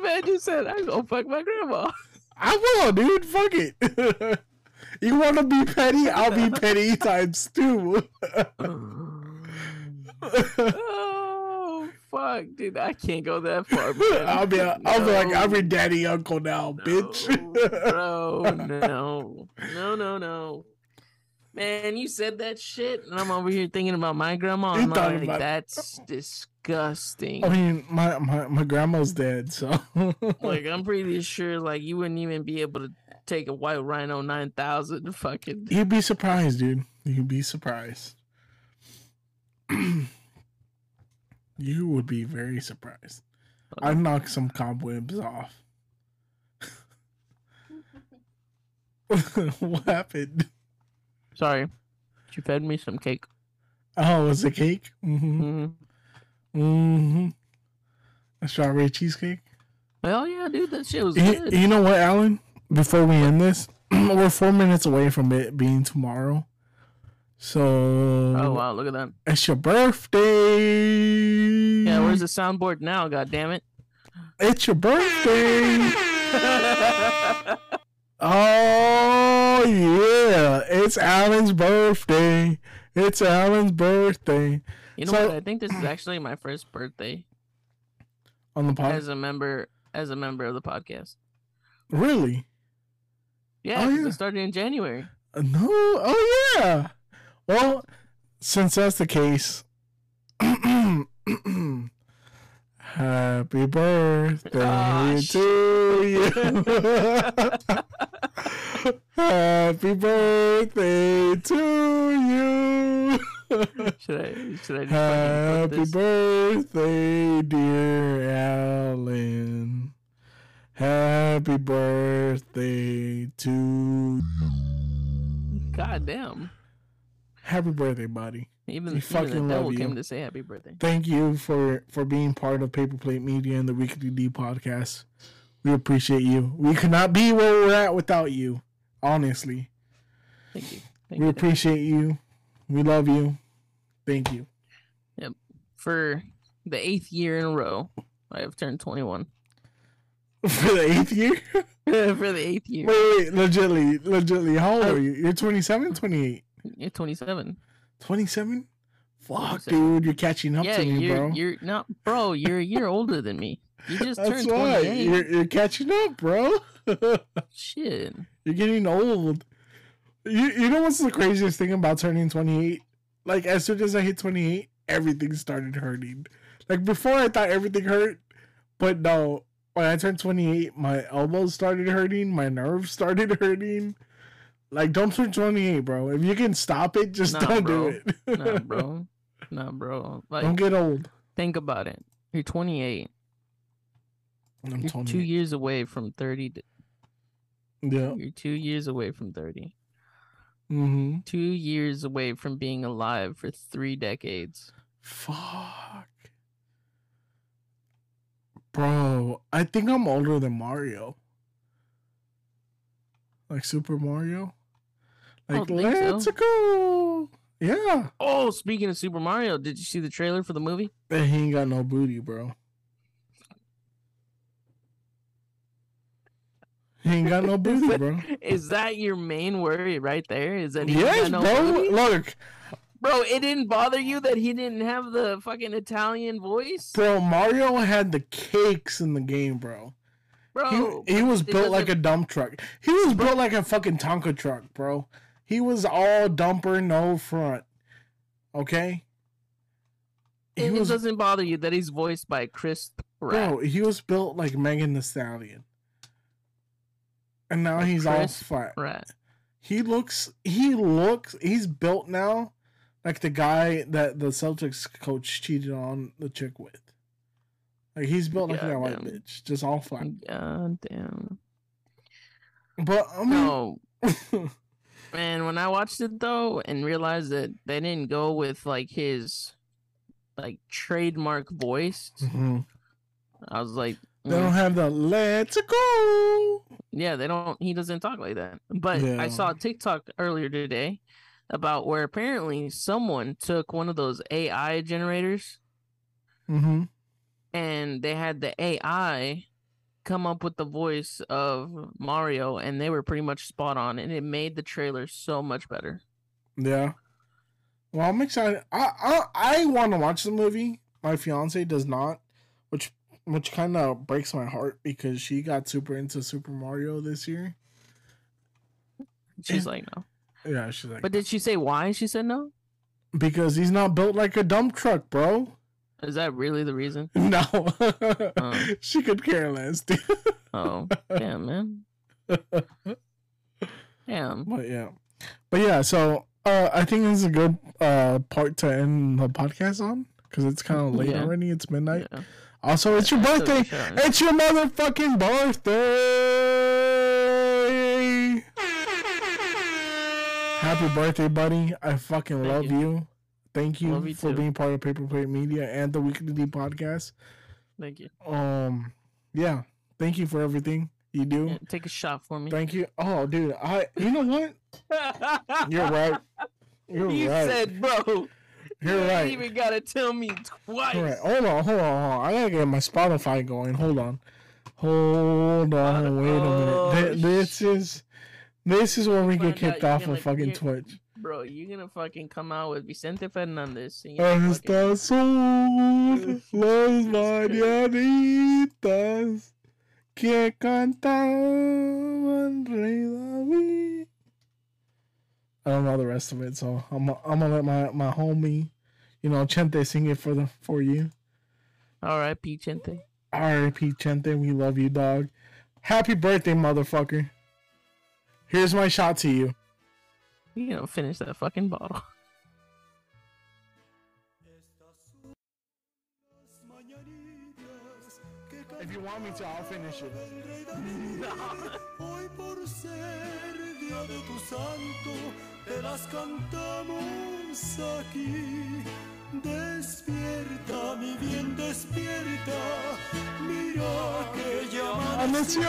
man, you said I go fuck my grandma. I will, dude. Fuck it. you want to be petty? I'll be petty times two. Oh. oh fuck, dude, I can't go that far. Man. I'll be, I'll be like, No. I'm your daddy uncle now, bitch. No, bro, no, no, no, no. Man, you said that shit, and I'm over here thinking about my grandma. I'm like, about- that's disgusting. I mean, my, my my grandma's dead, so like, I'm pretty sure, like, you wouldn't even be able to take a white Rhino 9000 fucking. you'd be surprised, dude. You'd be surprised. you would be very surprised. I'd knock some cobwebs off. what happened? Sorry, you fed me some cake. Oh, was a cake? Mm-hmm. hmm Mm-hmm. A strawberry cheesecake. Hell yeah, dude, that shit was You, good. you know what, Alan? Before we end this, we're four minutes away from it being tomorrow. So Oh wow, look at that. it's your birthday. Yeah, where's the soundboard now? God damn it! It's your birthday. oh yeah, it's Alan's birthday. It's Alan's birthday You know So- what? I think this is actually my first birthday on the podcast. as a member as a member of the podcast. Really? Yeah, Oh, yeah. it started in January. Uh, No. Oh yeah. Well, since that's the case, happy birthday Ah, to you. happy birthday to you. Should I should I happy birthday, dear Alan. Happy birthday to God damn! Happy birthday, buddy. Even, We even fucking the devil you. came to say happy birthday. Thank you for for being part of Paper Plate Media and the Weekly D podcast. We appreciate you. We could not be where we're at without you. Honestly, Thank you. Thank we you. appreciate you. We love you. Thank you. Yep. For the eighth year in a row, I have turned twenty one. For the eighth year? For the eighth year, Wait, wait, legitly, legitly. How old are uh, you? You're 27, 28? you're twenty seven. 27? Fuck, 27. dude. You're catching up Yeah, to me, you're bro. you're not, bro. You're a year older than me. You just That's turned why. twenty eight. You're, you're catching up, bro. Shit. You're getting old. You you know what's the craziest thing about turning 28? Like as soon as I hit 28, everything started hurting. Like before I thought everything hurt, but no. When I turned 28, my elbows started hurting, my nerves started hurting. Like don't turn 28, bro. If you can stop it, just Nah, don't bro. do it. Nah, bro. Nah, bro. Like, don't get old. think about it. You're 28. I'm You're 28. two years away from 30. to- Yeah. You're two years away from 30. Mm-hmm. Two years away from being alive for three decades. Fuck. Bro, I think I'm older than Mario. Like Super Mario. Like think so. let's go. Yeah. Oh, speaking of Super Mario, did you see the trailer for the movie? He ain't got no booty, bro. He ain't got no booty, bro. Is that your main worry right there? Is that he Yes, got no bro. booty? Look, Bro, it didn't bother you that he didn't have the fucking Italian voice? bro, Mario had the cakes in the game, bro. Bro, he, he was built like a dump truck. He was built like a fucking Tonka truck, bro. He was all dumper, no front. Okay. He it was doesn't bother you that he's voiced by Chris Pratt. Bro, he was built like Megan Thee Stallion. And now he's all Chris flat. rat. He looks he looks he's built now like the guy that the Celtics coach cheated on the chick with. Like he's built like that white bitch, just all flat. God damn. But I mean, No. Man, when I watched it though and realized that they didn't go with like his like trademark voice, Mhm. I was like, they mm, don't have the let's go. yeah, they don't. He doesn't talk like that. But Yeah. I saw a TikTok earlier today about where apparently someone took one of those AI generators Mm-hmm. and they had the AI come up with the voice of Mario, and they were pretty much spot on, and it made the trailer so much better. Yeah. Well, I'm excited. I I, I want to watch the movie. My fiance does not, which which kind of breaks my heart because she got super into Super Mario this year. She's like, no. Yeah, she's like, But did she say why she said no? because he's not built like a dump truck, bro. Is that really the reason? No, Oh. she could care less. Dude. Oh, damn, man. Damn. But yeah, but yeah. So uh, I think this is a good uh, part to end the podcast on because it's kind of late Yeah. already. It's midnight. Yeah. Also, it's your birthday. It's your motherfucking birthday. Happy birthday, buddy. I fucking Thank love you. you. Thank you, Love for being part of Paper Plate Media and the Weekly D podcast. Thank you. Um, yeah. Thank you for everything you do. Yeah, take a shot for me. Thank you. Oh, dude, I. You know what? You're right. You're you right. said, bro. You're right. you right. even gotta tell me twice. Right, hold on, hold on, hold on. I gotta get my Spotify going. Hold on, hold on. Wait a Oh, minute. Th- This is this is where we get kicked off of fucking get- Twitch. Bro, you're gonna fucking come out with Vicente Fernandez singing. fucking- Estas son las mañanitas que cantaban Rey David. I don't know the rest of it, so I'm I'm gonna let my my homie, you know, Chente sing it for the for you. All right, Pichente. R.I.P. Chente, we love you, dog. Happy birthday, motherfucker. Here's my shot to you. You know, finish that fucking bottle. If you want me to, I'll finish it. Hoy por ser día de tu santo, te las cantamos aquí. Despierta, mi bien, despierta. Mira que llaman ¡Amaneció!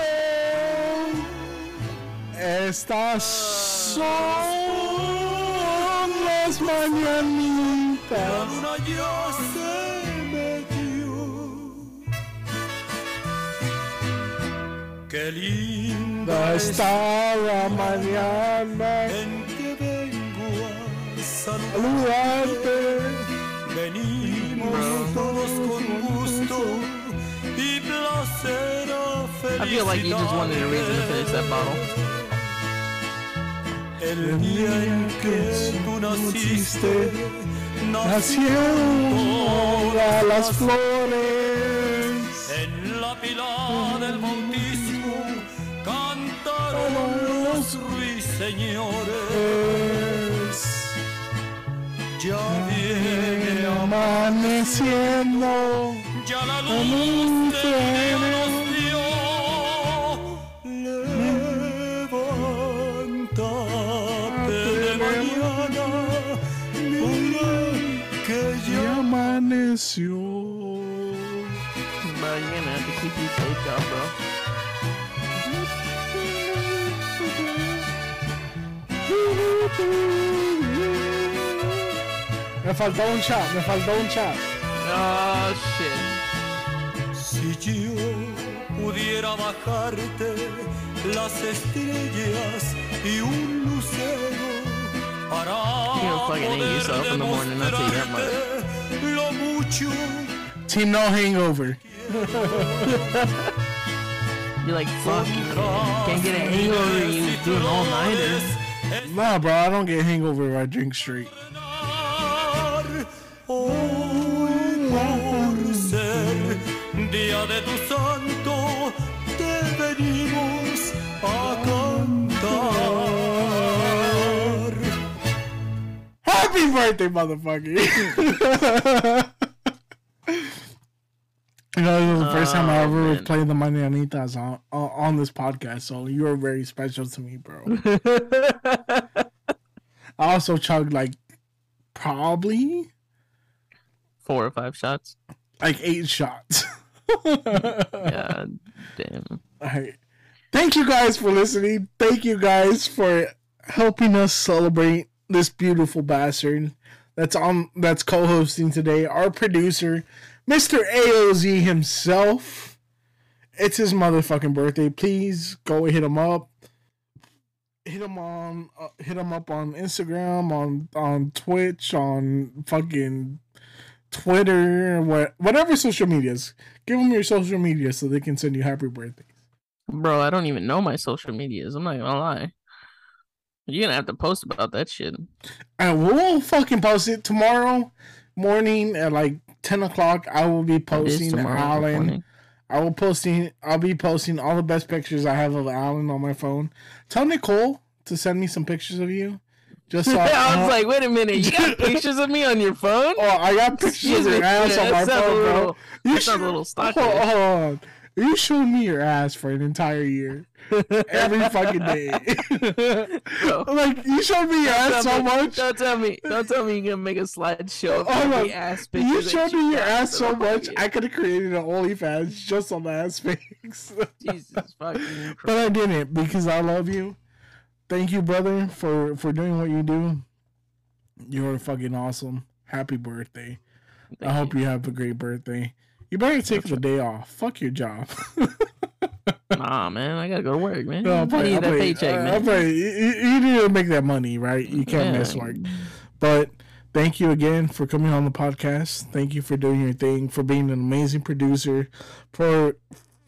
Estas son las la mañanitas. luna ya se metió. Qué linda Está la mañana. en que vengo a. Saludarte. Venimos todos con gusto y placer a I feel like you just wanted a reason to finish that bottle. El día en que tú naciste, Nacieron todas las flores. En la pila del bautismo cantaron los ruiseñores. Ya viene a Amaneciendo. ya la luz luz amaneció. Bro, you're gonna have to keep your take off, bro. Me faltó un chat, me faltó un chat. Oh shit. Si yo pudiera bajarte las estrellas y un lucero para You poder demostrarte Team No Hangover. You're like, fuck you. Can't get a hangover. You do an all nighter. Nah, bro, I don't get hangover if I drink straight. Hoy Happy birthday, motherfucker! you know, this is the first time I Oh, ever man. played the Mañanitas on, on on this podcast, so you are very special to me, bro. I also chugged like probably Four or five shots. like eight shots. God damn. All right. Thank you guys for listening. Thank you guys for helping us celebrate this beautiful bastard that's on that's co-hosting today. Our producer, Mr. AOZ himself. It's his motherfucking birthday. Please go hit him up. Hit him on uh, hit him up on Instagram, on on Twitch, on fucking Twitter, what whatever social medias. Give them your social media so they can send you happy birthday. Bro, I don't even know my social medias. I'm not gonna lie. You're gonna have to post about that shit. Uh, and we'll fucking post it tomorrow morning at like ten o'clock. I will be posting Alan. morning. I will posting. I'll be posting all the best pictures I have of Alan on my phone. Tell Nicole to send me some pictures of you. Just so I was like, wait a minute, you got pictures of me on your phone? oh, I got pictures Excuse of your ass on my phone, a bro. little- You that sounds a little stalker. Hold on. You showed me your ass for an entire year, every fucking day. Like you showed me your ass so me- much. Don't tell me. Don't tell me you're gonna make a slideshow of Oh every my- ass pics. You showed me your ass so much. I could have created an OnlyFans just on the ass pics. Jesus fucking but I didn't because I love you. Thank you, brother, for for doing what you do. You're fucking awesome. Happy birthday. I hope you have a great birthday. You better take the day off. Fuck your job. Nah, man, I gotta go to work, man. No, I need I'll that pay- paycheck, uh, man. You, you- need to make that money, right? You can't miss work. But thank you again for coming on the podcast. Thank you for doing your thing, for being an amazing producer, for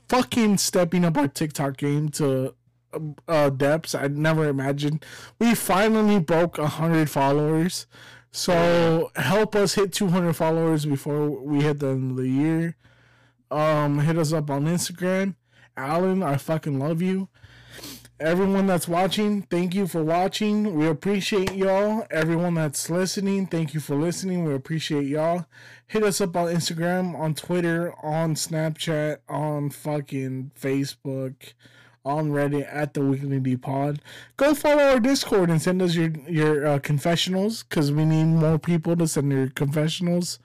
fucking stepping up our TikTok game to uh, depths I never imagined. We finally broke hundred followers. So help us hit 200 followers before we hit the end of the year. Um, hit us up on Instagram. Alan, I fucking love you. Everyone that's watching, thank you for watching. We appreciate y'all. Everyone that's listening, thank you for listening. We appreciate y'all. Hit us up on Instagram, on Twitter, on Snapchat, on fucking Facebook, on Reddit at the Weekly D Pod. Go follow our Discord and send us your your uh, confessionals because we need more people to send their confessionals.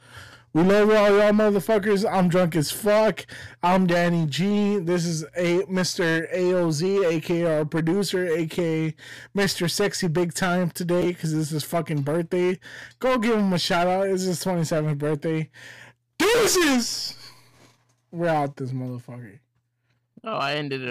We love all y'all motherfuckers. I'm drunk as fuck. I'm Danny G. This is a Mr. AOZ, aka our producer, aka Mr. Sexy Big Time today, because this is fucking birthday. Go give him a shout out. It's his 27th birthday. Deuces! We're out this motherfucker. Oh, I ended it